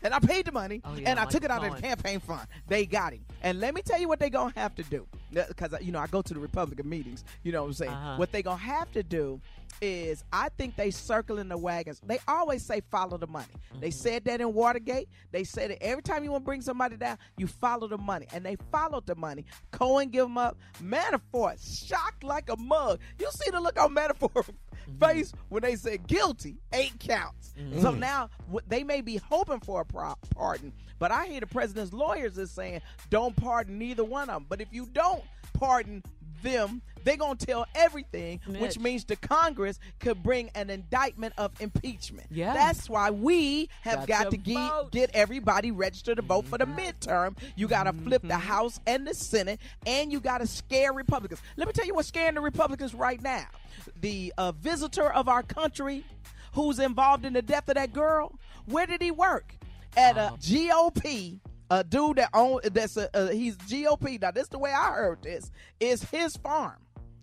and I paid the money, Oh, yeah, and I Mike took it out of the campaign fund. They got him, and let me tell you what they gonna have to do, because you know I go to the Republican meetings. You know what I'm saying? Uh-huh. What they gonna have to do is I think they circling the wagons. They always say follow the money. They Mm-hmm. said that in Watergate. They said it every time you want to bring somebody down, you follow the money, and they followed the money. Cohen give them up. Manafort shocked like a mug. You see the look on Manafort's Mm-hmm. face when they said guilty, eight counts. So now they may be hoping for a pardon, but I hear the president's lawyers is saying don't pardon neither one of them. But if you don't pardon them. They're gonna tell everything, which means the Congress could bring an indictment of impeachment. Yeah. That's why we have Got got, to to get, get everybody registered to vote for the midterm. You got to flip the House and the Senate, and you got to scare Republicans. Let me tell you what's scaring the Republicans right now. The uh, visitor of our country who's involved in the death of that girl, where did he work? At a GOP. A dude that own that's a, uh, he's GOP. Now this the way I heard this is his farm.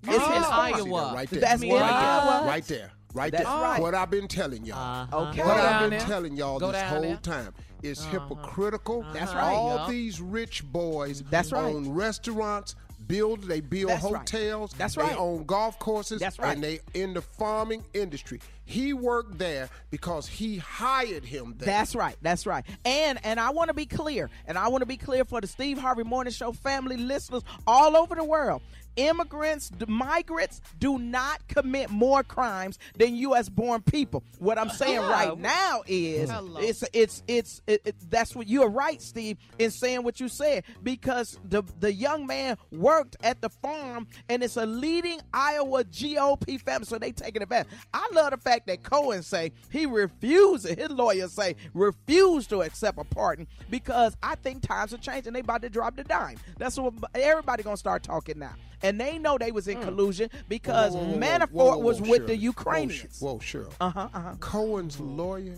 It's Oh. his farm. See that right there. That's in right Iowa. there. Right there. Right That's there. right. What I've been telling y'all. Uh-huh. Okay. What I've been there. telling y'all Go this whole there. time is Uh-huh. hypocritical. That's right. All Yeah. these rich boys That's right. own restaurants, build they build That's right. hotels. That's they own golf courses. That's right. And they in the farming industry. He worked there because he hired him there. That's right. That's right. And and I want to be clear, and I want to be clear for the Steve Harvey Morning Show family listeners all over the world. Immigrants, d- migrants do not commit more crimes than U.S. born people. What I'm saying Hello. right now is Hello. it's it's it's it, it- that's what you're right, Steve, in saying what you said because the the young man worked at the farm and it's a leading Iowa GOP family, so they taking advantage. I love the fact that Cohen say he refused. His lawyers say refused to accept a pardon because I think times are changing. They about to drop the dime. That's what everybody gonna start talking now. And they know they was in collusion because Whoa, whoa, whoa, whoa, Manafort whoa, whoa, was whoa, with Shirley. the Ukrainians. Whoa, Sh- whoa Sheryl. Uh-huh, uh-huh. Cohen's lawyer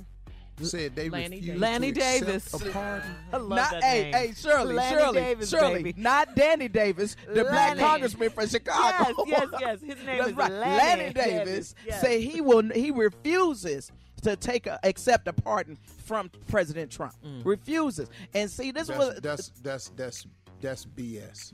said they Lanny refused Davis. Lanny to accept Davis. a pardon. I love not, that hey, name. hey, Shirley, Lanny Shirley, Davis, Shirley, baby. not Danny Davis, the black congressman from Chicago. Yes, yes, yes. His name That's is right. Lanny Davis, Davis, yes. say he will, he refuses to take a, accept a pardon from President Trump. Refuses, and see, this That's, was that's that's that's that's BS.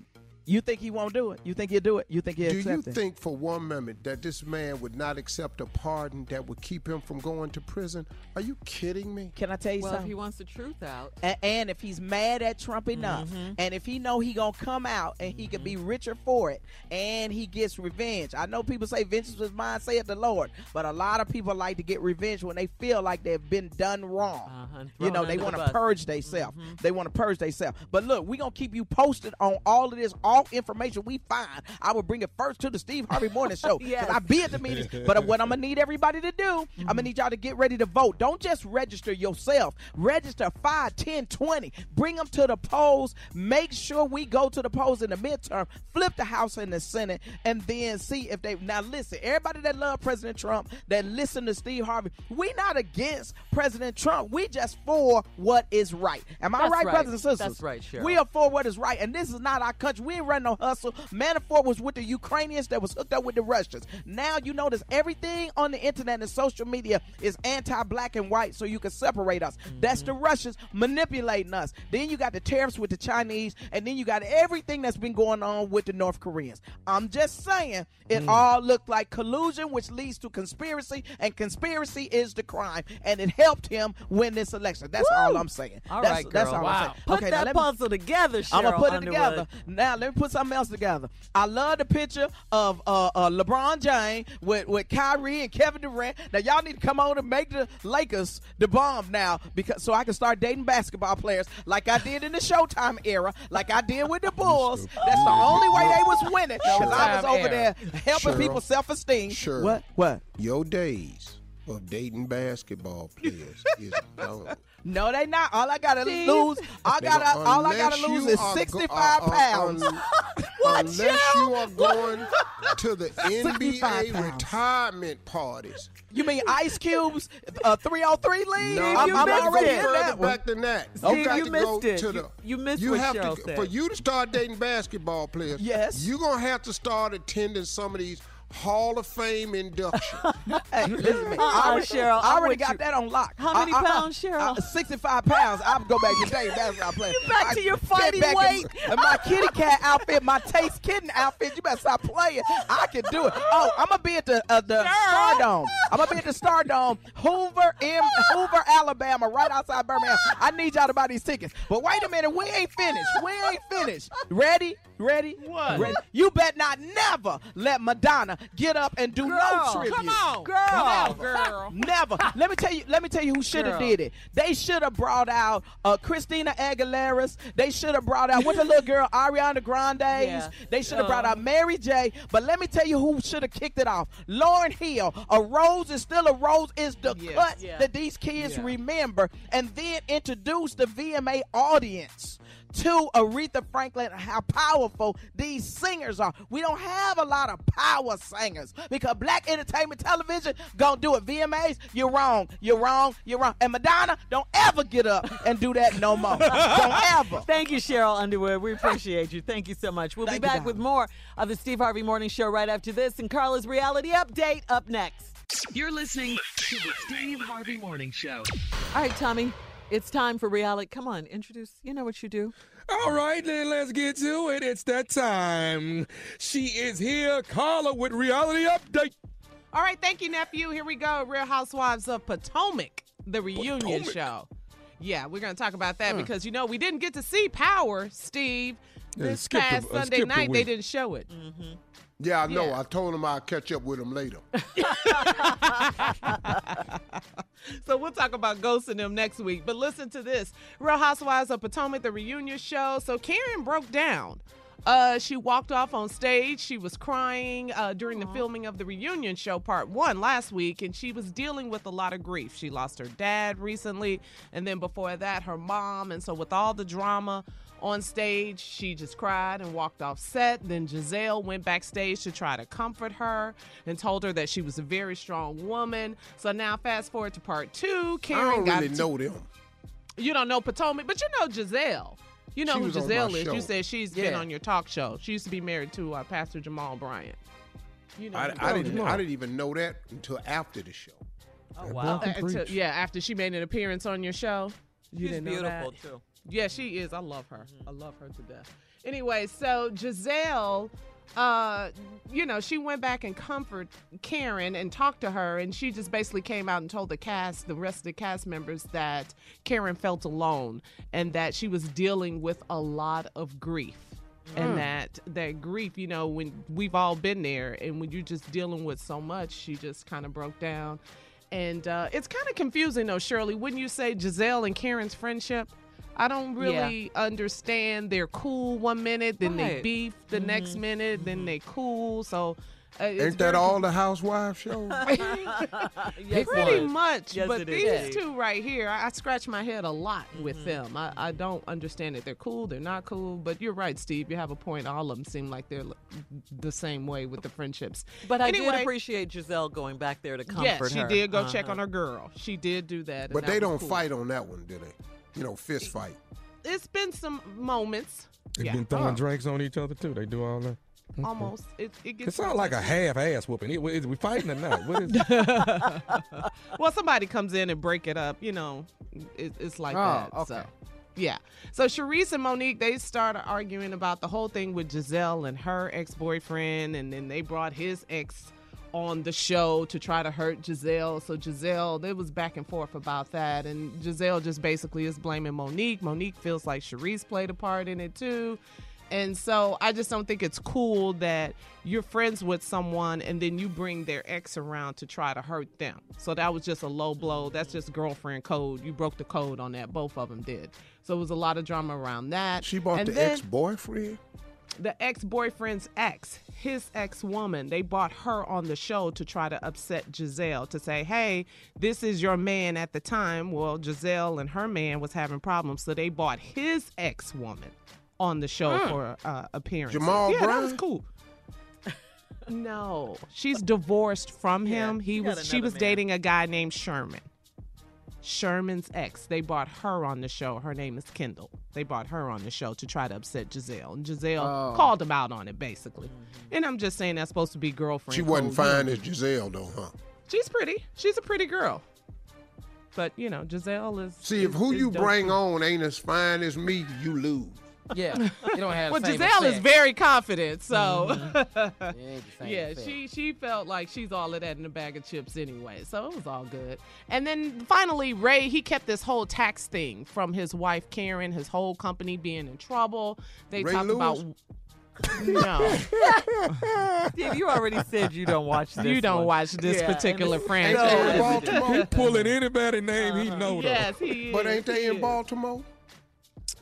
You think he won't do it? You think he'll do it? You think he'll Do you accept it? Do you think for one moment that this man would not accept a pardon that would keep him from going to prison? Are you kidding me? Can I tell you something? Well, if he wants the truth out. A- and if he's mad at Trump enough, mm-hmm. and if he know he gonna come out and he could be mm-hmm. richer for it, and he gets revenge. I know people say vengeance is mine, saith the Lord, but a lot of people like to get revenge when they feel like they've been done wrong. Uh-huh, You know, they want to bus. purge themselves. Mm-hmm. They want to purge themselves. But look, we gonna keep you posted on all of this, all information we find. I will bring it first to the Steve Harvey Morning Show Yes. I be at the meetings. But what I'm gonna need everybody to do, I'm gonna mm-hmm. need y'all to get ready to vote. Don't just register yourself. Register 5, 10, 20. Bring them to the polls. Make sure we go to the polls in the midterm. Flip the House and the Senate, and then see if they. Now listen, everybody that love President Trump, that listen to Steve Harvey, we not against President Trump. We just for what is right. Am I right, right. brothers and sisters? That's right, Sheryl. We are for what is right, and this is not our country. We ain't running no hustle. Manafort was with the Ukrainians that was hooked up with the Russians. Now you notice everything on the internet and social media is anti-black and white, so you can separate us. That's the mm-hmm. Russians manipulating us. Then you got the tariffs with the Chinese, and then you got everything that's been going on with the North Koreans. I'm just saying, it mm. all looked like collusion, which leads to conspiracy, and conspiracy is the crime, and it helped him win this election. That's all I'm saying. All that's, right, girl. That's all I'm wow. saying. Put Okay, that let me- puzzle together, Sheryl I'm gonna put it Underwood. together. Now let me put something else together. I love the picture of uh, uh, LeBron James with with Kyrie and Kevin Durant. Now y'all need to come on and make the Lakers the bomb now because so I can start dating basketball players like I did in the Showtime era, like I did with the Bulls. That's the only way they was winning because I was over era. there helping Sheryl. people's self esteem. Sure. What? What? Your days of dating basketball players is gone. No, they not. All I gotta Steve. lose, I gotta, go- all I gotta lose is sixty-five go- sixty uh, uh, pounds. un- unless you are going to the NBA retirement parties. You mean Ice Cube's uh, 303 league? No, I'm, you I'm missed already it. in Further that back than that. Steve, you got you to missed go it. to You- the. you missed you what have to said. for you to start dating basketball players. Yes. you're gonna have to start attending some of these Hall of Fame inductions. Hey, listen to me. I already, Sheryl, I already got you. that on lock. How many I- I- pounds, Sheryl? I- 65 pounds. I'll go back to dating basketball players. back I to your get fighting back in- weight. in my kitty cat outfit, my taste kitten outfit. You better stop playing. I can do it. Oh, I'm gonna be at the uh, the Stardome. I'm gonna be at the Stardome, Hoover, in Hoover, Alabama, right outside Birmingham. I need y'all to buy these tickets. But wait a minute, we ain't finished. We ain't finished. Ready? Ready? What? Ready? You bet not never let Madonna get up and do Girl, no tribute. come on, girl, Never. girl. Never. Let me tell you. Let me tell you who should have did it. They should have brought out uh, Christina Aguilera's. They should have brought out what's the little girl Ariana Grande's. Yeah. They should have brought Uh. out Mary J. But let me tell you who should have kicked it off. Lauryn Hill. A rose is still a rose is the cut Yeah. that these kids Yeah. remember, and then introduce the VMA audience to Aretha Franklin how powerful these singers are. We don't have a lot of power singers because black entertainment television gonna do it. VMAs, you're wrong. You're wrong. You're wrong. And Madonna, don't ever get up and do that no more. don't ever. Thank you, Sheryl Underwood. We appreciate you. Thank you so much. We'll Thank be you, back with more of the Steve Harvey Morning Show right after this and Carla's Reality Update up next. You're listening to the Steve Harvey Morning Show. All right, Tommy, it's time for reality. Come on, introduce. You know what you do. All right, then let's get to it. It's that time. She is here, Carla, with reality update. All right, thank you, nephew. Here we go. Real Housewives of Potomac, the reunion Potomac. show. Yeah, we're going to talk about that Huh. because, you know, we didn't get to see Power, Steve. Yeah, This skip the- past uh, Sunday skip the night, they didn't show it. Yeah, I know. Yeah. I told him I'd catch up with him later. So we'll talk about Ghost and them next week. But listen to this Real Housewives of Potomac, the reunion show. So Karen broke down. Uh, she walked off on stage. She was crying uh, during the filming of the reunion show, part one, last week, and she was dealing with a lot of grief. She lost her dad recently, and then before that, her mom. And so, with all the drama on stage, she just cried and walked off set. Then Gizelle went backstage to try to comfort her and told her that she was a very strong woman. So now, fast forward to part two. Karen I don't got really to- know them. you don't know Potomac, but you know Gizelle. You know She who was on my Gizelle is. show. You said she's been on your talk show. She used to be married to uh, Pastor Jamal Bryant. You know, I, who I didn't. is. I didn't even know that until after the show. Oh, Uh, until- yeah, after she made an appearance on your show. You She's didn't know beautiful, that? too. Yeah, she is. I love her. I love her to death. Anyway, so Gizelle, uh, you know, she went back and comfort Karen and talked to her, and she just basically came out and told the cast, the rest of the cast members, that Karen felt alone and that she was dealing with a lot of grief. And Mm. that that grief, you know, when we've all been there, and when you're just dealing with so much, she just kind of broke down. And uh, it's kind of confusing, though, Shirley. Wouldn't you say Gizelle and Karen's friendship? I don't really understand. They're cool one minute, then they beef the next minute, then they cool. So uh, it's Ain't that very all the housewife shows? Pretty one. much, Yes, but these is. two right here, I, I scratch my head a lot Mm-hmm. with them. I, I don't understand it. They're cool, they're not cool. But you're right, Steve. You have a point. All of them seem like they're l- the same way with the friendships. But I anyway, did appreciate Gizelle going back there to comfort Yes, her. she did go check Uh-huh. on her girl. She did do that. But they was don't cool. fight on that one, do they? You know, fist fight. It's been some moments. They've yeah. been throwing drinks on each other too. They do all that. Okay. Almost. It, it gets It sounds like a half ass whooping. It- Is we fighting or not? What is well, somebody comes in and break it up. You know, it, it's like Oh, that. okay. So, yeah. So Charrisse and Monique they started arguing about the whole thing with Gizelle and her ex boyfriend, and then they brought his ex on the show to try to hurt Gizelle. So Gizelle, there was back and forth about that, and Gizelle just basically is blaming Monique. Monique feels like Charrisse played a part in it too. And so I just don't think it's cool that you're friends with someone and then you bring their ex around to try to hurt them. So that was just a low blow. That's just girlfriend code. You broke the code on that. Both of them did. So it was a lot of drama around that. She bought And the ex boyfriend. the ex-boyfriend's ex, his ex-woman, they bought her on the show to try to upset Gizelle to say, "Hey, this is your man at the time." Well, Gizelle and her man was having problems, so they bought his ex-woman on the show Hmm. for uh, appearance. Jamal yeah, that was cool. no, she's divorced from him. he got was she was man. dating a guy named Sherman. Sherman's ex. They brought her on the show. Her name is Kendall. They brought her on the show to try to upset Gizelle. And Gizelle Oh. called him out on it, basically. Mm-hmm. And I'm just saying that's supposed to be girlfriend. She wasn't fine as Gizelle, though, huh? She's pretty. She's a pretty girl. But, you know, Gizelle is. See, if is- who is you bring on ain't as fine as me, you lose. Yeah, you don't have. Well, the same Gizelle is very confident, so Mhm. It ain't the same yeah, effect. she she felt like she's all of that in a bag of chips anyway, so it was all good. And then finally, Ray he kept this whole tax thing from his wife Karen, his whole company being in trouble. They Ray talked about Lewis? No. Steve, you already said you don't watch this. You don't one. watch this Yeah, particular it's- franchise. No, Baltimore? He pulling anybody name he know though. Yes, he But ain't they he in is. Baltimore?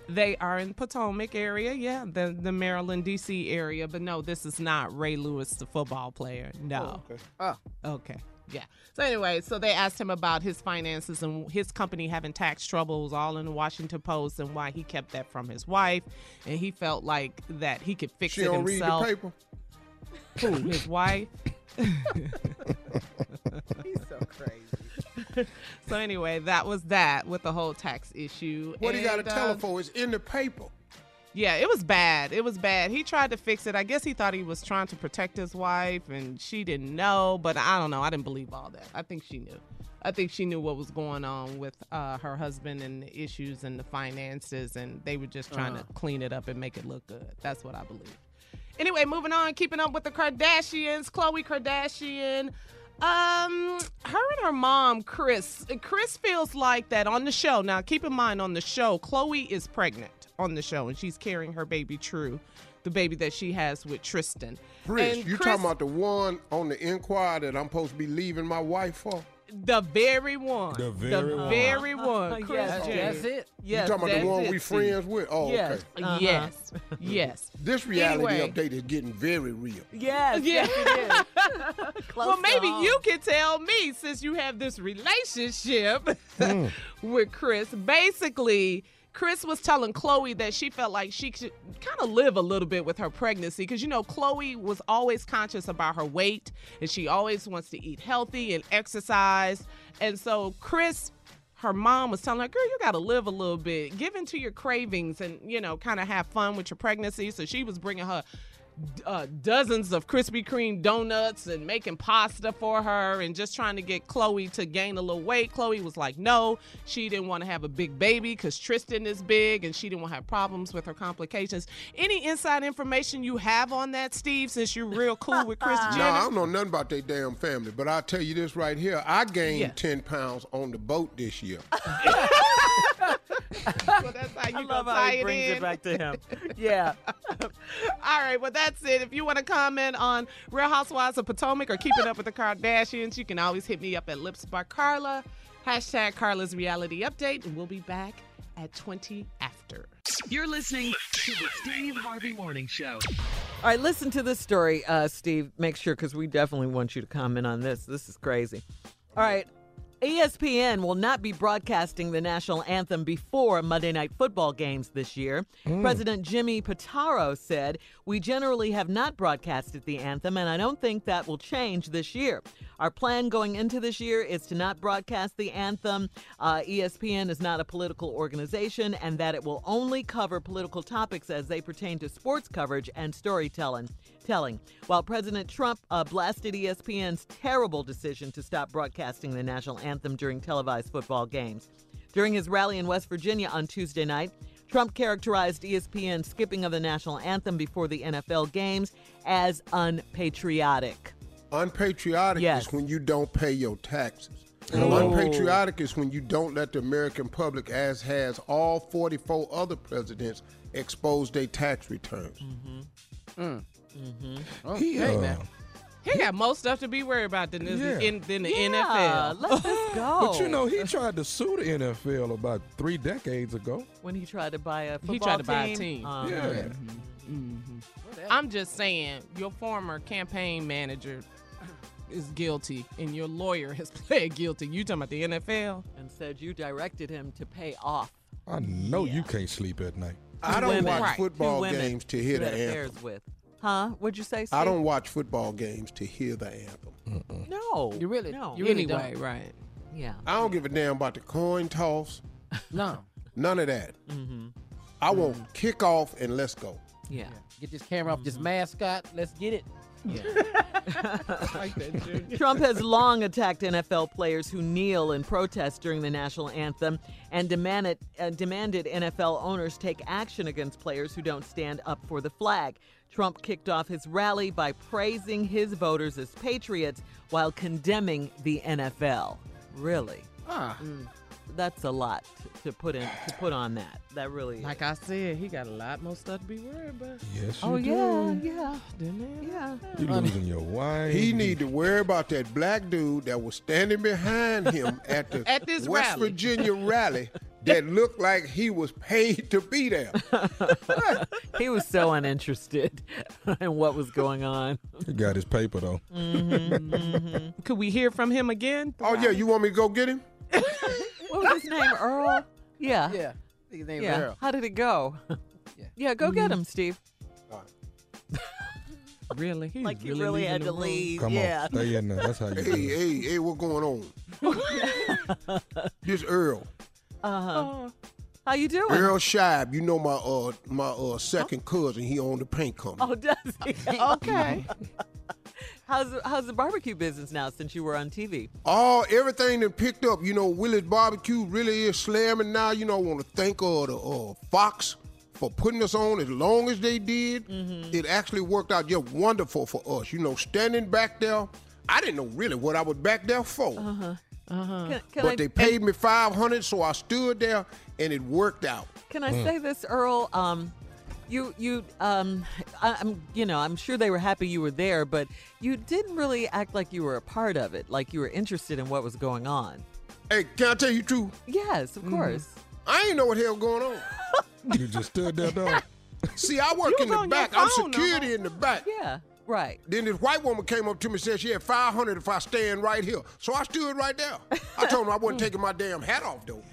They are in Potomac area, yeah, the the Maryland D.C. area. But no, this is not Ray Lewis, the football player. No. Oh, okay. Oh, okay. Yeah. So anyway, so they asked him about his finances and his company having tax troubles, all in the Washington Post, and why he kept that from his wife, and he felt like that he could fix She it don't read himself. the paper. Who? His wife. So anyway, that was that with the whole tax issue. What he got to And, tell her for? It's in the paper. Yeah, it was bad. It was bad. He tried to fix it. I guess he thought he was trying to protect his wife and she didn't know, but I don't know. I didn't believe all that. I think she knew. I think she knew what was going on with uh, her husband and the issues and the finances, and they were just trying Uh-huh. to clean it up and make it look good. That's what I believe. Anyway, moving on, keeping up with the Kardashians. Khloe Kardashian. Um, her and her mom, Kris. Kris feels like that on the show. Now, keep in mind on the show, Khloe is pregnant on the show, and she's carrying her baby True, the baby that she has with Tristan. Kris, And you Kris- talking about the one on the Inquirer that I'm supposed to be leaving my wife for? The very one, The very one. very one, Kris Yes, Jenner. That's it. Yes, you talking about the one it, we Steve. friends with? Oh, Yes. okay. Uh-huh. Yes, yes. This reality Anyway. update is getting very real. Yes, Yeah. yes, it is. Close well, maybe home. you can tell me since you have this relationship Hmm. with Kris. Basically, Kris was telling Khloe that she felt like she could kind of live a little bit with her pregnancy because, you know, Khloe was always conscious about her weight and she always wants to eat healthy and exercise. And so, Kris her mom was telling her, girl, you got to live a little bit, give in to your cravings and, you know, kind of have fun with your pregnancy. So she was bringing her uh, dozens of Krispy Kreme donuts and making pasta for her and just trying to get Khloe to gain a little weight. Khloe was like, no, she didn't want to have a big baby because Tristan is big and she didn't want to have problems with her complications. Any inside information you have on that, Steve, since you're real cool with Kris No, I don't know nothing about their damn family, but I'll tell you this right here. I gained Yeah. 10 pounds on the boat this year. so that's how you I love how tie he it brings in. it back to him. Yeah. All right, well, that's it. If you want to comment on Real Housewives of Potomac or keeping up with the Kardashians, you can always hit me up at Lips by Carla, hashtag Carla's Reality Update, and we'll be back at 20 after. You're listening to the Steve Harvey Morning Show. All right, listen to this story, uh, Steve. Make sure, because we definitely want you to comment on this. This is crazy. All right. ESPN will not be broadcasting the national anthem before Monday Night Football games this year. President Jimmy Pitaro said, We generally have not broadcasted the anthem, and I don't think that will change this year. Our plan going into this year is to not broadcast the anthem. Uh, ESPN is not a political organization, and that it will only cover political topics as they pertain to sports coverage and storytelling. Telling. While President Trump uh, blasted ESPN's terrible decision to stop broadcasting the national anthem during televised football games. During his rally in West Virginia on Tuesday night, Trump characterized ESPN's skipping of the national anthem before the NFL games as unpatriotic. Unpatriotic Yes. is when you don't pay your taxes. Oh. Unpatriotic is when you don't let the American public, as has all 44 other presidents, expose their tax returns. Mm. Mm-hmm. He, Okay, uh, now. He got more stuff to be worried about than, this, Yeah. in, than the Yeah, NFL. let this go. But you know, he tried to sue the NFL about three decades ago. when he tried to buy a football he tried to team, buy a team. uh, Yeah. I'm just saying, your former campaign manager is guilty, and your lawyer has pled guilty. You talking about the NFL? and said you directed him to pay off. I know you can't sleep at night. I don't women. watch football women games to hear you the had anthem. with. Huh? What'd you say? I don't watch football games to hear the anthem. No. You really- No. you really anyway, don't. right. yeah. I don't give a damn about the coin toss. No. None of that. Mm-hmm. I want kickoff and let's go. Yeah. Get this camera off this mascot. Let's get it. like that, Junior. Trump has long attacked NFL players who kneel in protest during the national anthem and demanded, uh, demanded NFL owners take action against players who don't stand up for the flag. Trump kicked off his rally by praising his voters as patriots while condemning the NFL. Really? Ah. that's a lot to put in to put on that. That really. Like I said, he got a lot more stuff to be worried about. Yes, oh you yeah, do. yeah, Didn't he? yeah. You losing your wife. He need to worry about that black dude that was standing behind him at the At this West rally. Virginia rally that looked like he was paid to be there. he was so uninterested in what was going on. He got his paper though. Mm-hmm, Could we hear from him again? Oh yeah, you want me to go get him? What was his name? Earl. Yeah. Yeah. His name's Yeah. Earl. How did it go? Yeah. Yeah. Go get him, Steve. Really? He's Like he really, really had the to room? leave. Come yeah. on, stay in there. That's how you Hey, hey, hey, what's going on? this Earl. Uh-huh. How you doing? Earl Scheib, you know my uh my uh second cousin. He owned the paint company. Oh, does he? Okay. how's how's the barbecue business now since you were on TV? Oh, everything that picked up. You know, Willie's Barbecue really is slamming now. You know, I want to thank uh, the uh, Fox for putting us on as long as they did. Mm-hmm. It actually worked out just wonderful for us. You know, standing back there, I didn't know really what I was back there for. Uh-huh. Uh-huh. Can, can but I, they paid me 500 so I stood there and it worked out. Can I say this, Earl? Um, you you um, I, I'm you know I'm sure they were happy you were there, but you didn't really act like you were a part of it, like you were interested in what was going on. Hey, can I tell you the truth? Yes, of course. I ain't know what hell going on. You just stood there though. See, I work You in the back. I'm phone, security in the back. Yeah, right. Then this white woman came up to me and said she had 500 if I stand right here. So I stood right there. I told her I wasn't taking my damn hat off, though.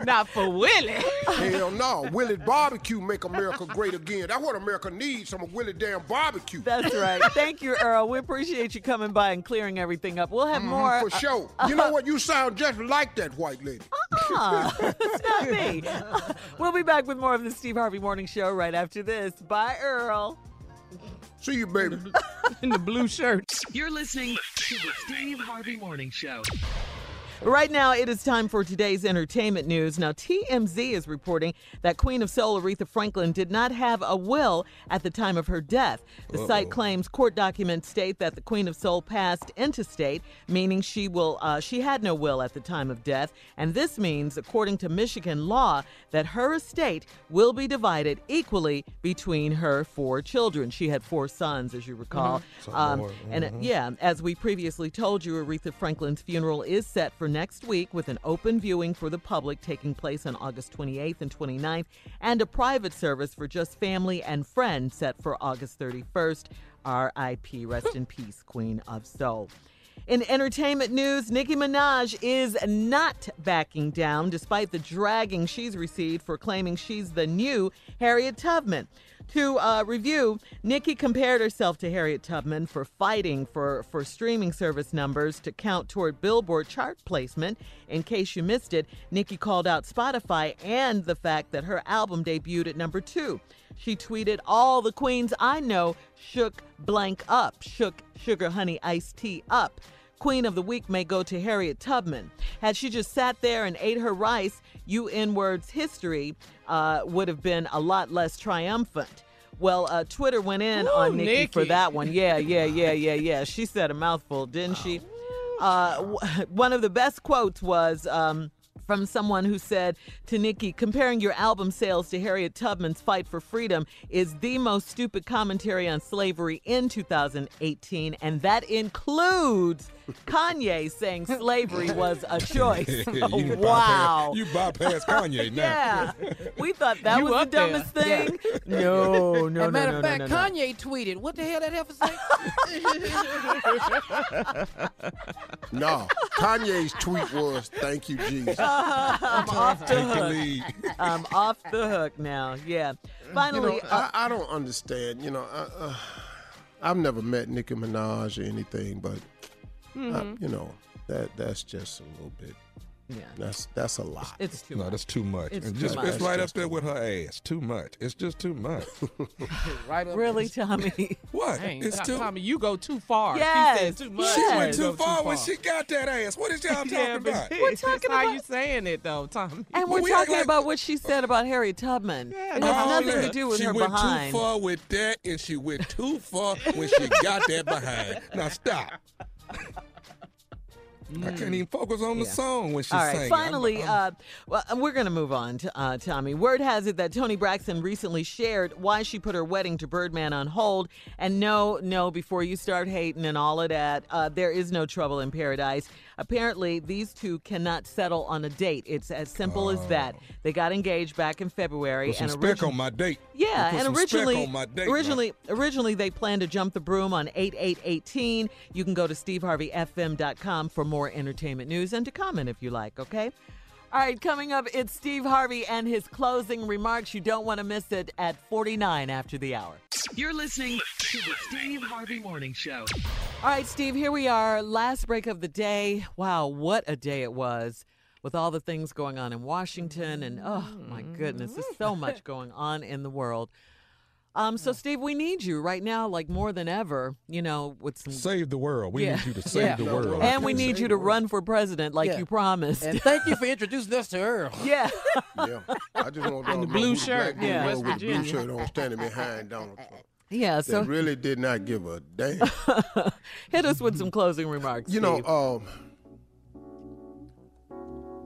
Not for Willie. Hell no. Willie's Barbecue make America great again. That's what America needs, some of Willie damn barbecue. That's right. Thank you, Earl. We appreciate you coming by and clearing everything up. We'll have Mhm, more. For sure. You know what? You sound just like that white lady. Ah, it's not me. we'll be back with more of the Steve Harvey Morning Show right after this. Bye, Earl. See you, baby. In the blue shirt. You're listening to the Steve Harvey Morning Show. Right now, it is time for today's entertainment news. Now, TMZ is reporting that Queen of Soul Aretha Franklin did not have a will at the time of her death. The site claims court documents state that the Queen of Soul passed intestate, meaning she will uh, she had no will at the time of death, and this means, according to Michigan law, that her estate will be divided equally between her four children. She had four sons, as you recall. So, Um, Lord, and uh, yeah, as we previously told you, Aretha Franklin's funeral is set for next week with an open viewing for the public taking place on August 28th and 29th, and a private service for just family and friends set for August 31st. R.I.P. Rest in peace, Queen of Soul. In entertainment news, Nicki Minaj is not backing down despite the dragging she's received for claiming she's the new Harriet Tubman. To uh, review, Nicki compared herself to Harriet Tubman for fighting for, for streaming service numbers to count toward Billboard chart placement. In case you missed it, Nicki called out Spotify and the fact that her album debuted at number two. She tweeted, All the queens I know shook blank up, shook Sugar Honey Iced Tea up. Queen of the Week may go to Harriet Tubman. Had she just sat there and ate her rice, UN words history uh, would have been a lot less triumphant. Well, uh, Twitter went in Ooh, on Nicki, for that one. Yeah, yeah, yeah, yeah, yeah. She said a mouthful, didn't she? Uh, w- one of the best quotes was. Um, from someone who said to Nicki, comparing your album sales to Harriet Tubman's fight for freedom is the most stupid commentary on slavery in 2018, and that includes Kanye saying slavery was a choice. You wow. bypass- you bypass Kanye now. yeah. We thought that You was the up there. dumbest thing. No, no, As no, a matter no, of no, fact, no, no. Kanye tweeted, "What the hell that heifer say?" No, Kanye's tweet was, "Thank you, Jesus." I'm off the Take the hook. lead. I'm off the hook now. Yeah. Finally, you know, uh, I, I don't understand. You know, I, uh, I've never met Nicki Minaj or anything, but uh, Mhm. you know that that's just a little bit. Yeah, that's that's a lot. It's too No, that's too much. It's It's, too just, much. it's right That's up there with her ass. Too much. It's just too much. right up really, Tommy? what? Dang, it's too. Tommy, you go too far. Yes, He said too much. She Yes. went You too far when she got that ass. What is y'all talking yeah, but about? We're it's talking how about- you saying it though, Tommy. And we're we talking like- about what she said about Harriet Tubman. Yeah, it has All nothing to do with she her went too far with that, and she went too far when she got that behind. Now stop. I can't even focus on the Yeah. song when she's All right. singing. Finally, uh, well, we're going to move on, to, uh, Tommy. Word has it that Toni Braxton recently shared why she put her wedding to Birdman on hold. And no, no, before you start hating and all of that, uh, there is no trouble in paradise. Apparently, these two cannot settle on a date. It's as simple as that. Oh. They got engaged back in February, Put some and spec origi- on my date. yeah, Put and some spec originally, on my date, man. originally, originally they planned to jump the broom on 8818. You can go to steveharveyfm.com for more entertainment news and to comment if you like, okay? All right, coming up, it's Steve Harvey and his closing remarks. You don't want to miss it at 49 after the hour. You're listening to the Steve Harvey Morning Show. All right, Steve, here we are. Last break of the day. Wow, what a day it was with all the things going on in Washington. And oh, my goodness, there's so much going on in the world. Um, so, Steve, we need you right now, like more than ever, you know, with some. Save the world. We Yeah. need you to save Yeah. the world. And we need you to run for president like Yeah. you promised. And thank you for introducing us to Earl. Yeah. Yeah, I just want to And the blue shirt, dude yeah. was West with the blue shirt on standing behind Donald Trump. Yeah, so really did not give a damn. hit us with some closing remarks. You know, um,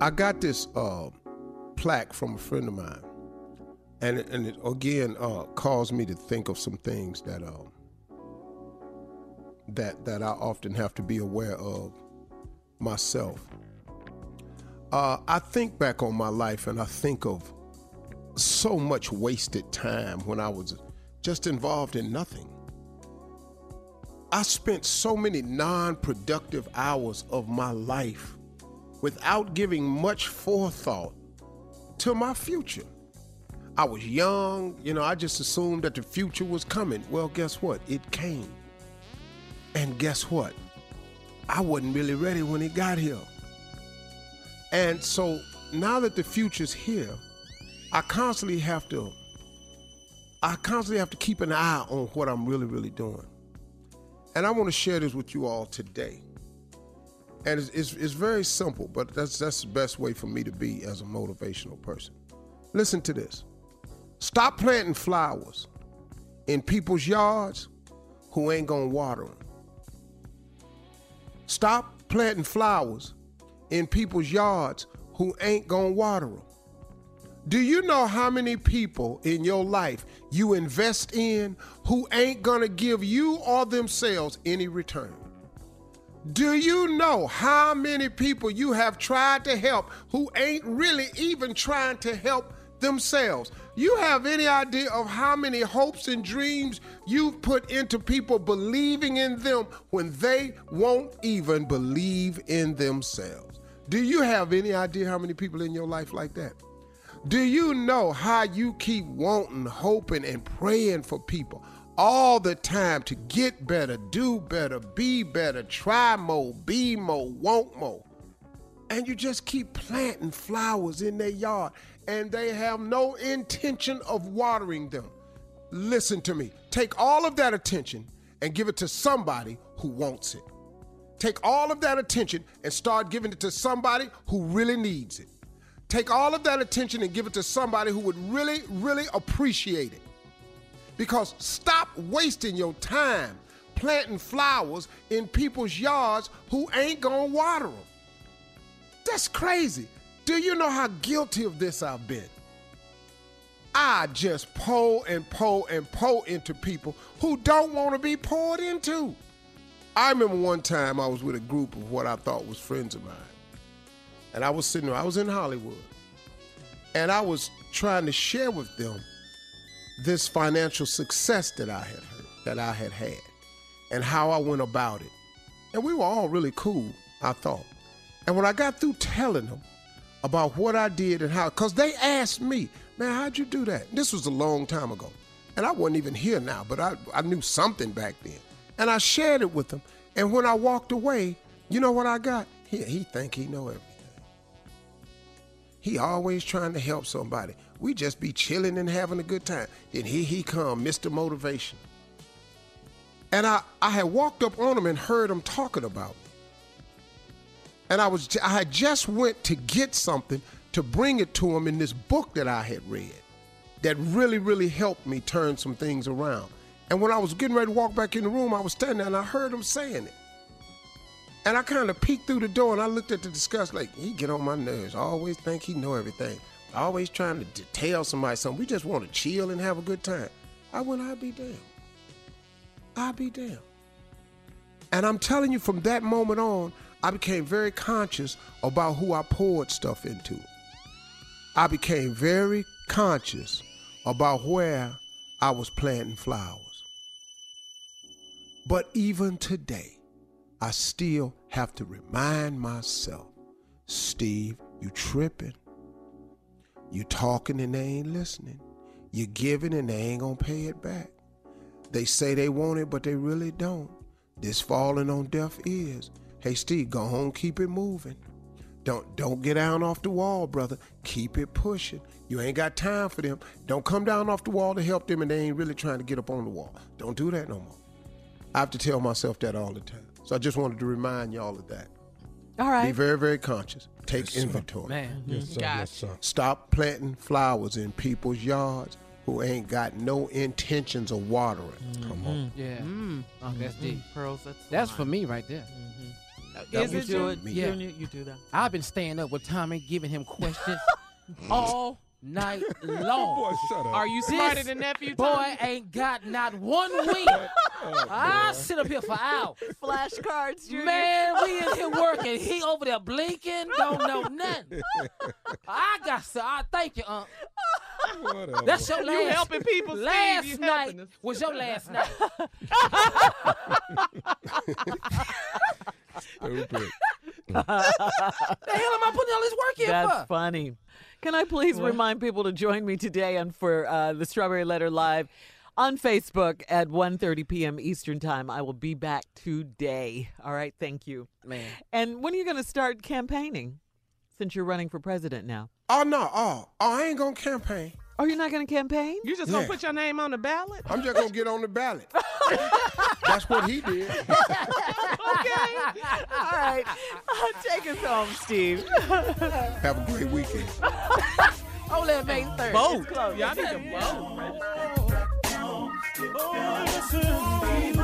I got this uh, plaque from a friend of mine, and and it again uh, caused me to think of some things that um, that that I often have to be aware of myself. Uh, I think back on my life, and I think of so much wasted time when I was just involved in nothing. I spent so many non productive hours of my life without giving much forethought to my future. I was young, you know, I just assumed that the future was coming. Well, guess what? It came. And guess what? I wasn't really ready when it got here. And so now that the future's here, I constantly have to I constantly have to keep an eye on what I'm really, really doing. And I want to share this with you all today. And it's, it's, it's very simple, but that's, that's the best way for me to be as a motivational person. Listen to this stop planting flowers in people's yards who ain't gonna water them. Stop planting flowers in people's yards who ain't gonna water them. Do you know how many people in your life you invest in who ain't gonna give you or themselves any return? Do you know how many people you have tried to help who ain't really even trying to help themselves? You have any idea of how many hopes and dreams you've put into people believing in them when they won't even believe in themselves? Do you have any idea how many people in your life like that? Do you know how you keep wanting, hoping, and praying for people all the time to get better, do better, be better, try more, be more, want more? And you just keep planting flowers in their yard and they have no intention of watering them. Listen to me. Take all of that attention and give it to somebody who wants it. Take all of that attention and start giving it to somebody who really needs it. Take all of that attention and give it to somebody who would really, really appreciate it. Because stop wasting your time planting flowers in people's yards who ain't gonna water them. That's crazy. Do you know how guilty of this I've been? I just pour and pour and pour into people who don't want to be poured into. I remember one time I was with a group of what I thought was friends of mine. And I was sitting there, I was in Hollywood. And I was trying to share with them this financial success that I had heard, that I had had, and how I went about it. And we were all really cool, I thought. And when I got through telling them about what I did and how, because they asked me, man, how'd you do that? This was a long time ago. And I wasn't even here now, but I, I knew something back then. And I shared it with them. And when I walked away, you know what I got? He, he think he know everything. He always trying to help somebody. We just be chilling and having a good time. Then here he come, Mr. Motivation. And I, I had walked up on him and heard him talking about me. And I was I had just went to get something to bring it to him in this book that I had read that really, really helped me turn some things around. And when I was getting ready to walk back in the room, I was standing there and I heard him saying it. And I kind of peeked through the door and I looked at the disgust like, he get on my nerves. I always think he know everything. Always trying to d- tell somebody something. We just want to chill and have a good time. I went, I'll be damned. I'll be damned. And I'm telling you, from that moment on, I became very conscious about who I poured stuff into. I became very conscious about where I was planting flowers. But even today, I still have to remind myself, Steve, you tripping. You talking and they ain't listening. You giving and they ain't gonna pay it back. They say they want it, but they really don't. This falling on deaf ears. Hey Steve, go home, keep it moving. Don't don't get down off the wall, brother. Keep it pushing. You ain't got time for them. Don't come down off the wall to help them and they ain't really trying to get up on the wall. Don't do that no more. I have to tell myself that all the time. So I just wanted to remind y'all of that. All right. Be very, very conscious. Take Yes, sir. inventory. Man. Yes, mm-hmm. sir. Yes, sir. Stop planting flowers in people's yards who ain't got no intentions of watering. Mm-hmm. Come on. Yeah. Mm. Oh, that's deep. Pearls, that's That's for me right there. You it do you? it? Yeah. Yeah. You, you do that. I've been staying up with Tommy, giving him questions all night long. Boy, shut up. Are you This smarter than nephew? Boy Tommy? ain't got not one win. Oh, I sit up here for hours. Flashcards, Man, we in here working. He over there blinking, don't know nothing. I got to. I thank you, Unc. Whatever. That's your You last. helping people, Steve. Last You night was your last night. Stupid. the hell am I putting all this work in That's for? funny. Can I please remind people to join me today and for uh, the Strawberry Letter Live on Facebook at 1.30 p.m. Eastern Time. I will be back today. All right, thank you. Man. And when are you going to start campaigning since you're running for president now? Oh no, oh, oh, I ain't gonna campaign. Oh, you're not going to campaign? You just Yeah. gonna put your name on the ballot? I'm just gonna get on the ballot. That's what he did. okay. All right. Take us home, Steve. Have a great weekend. Only at May 3rd. Vote. It's close. Y'all need to vote. Oh,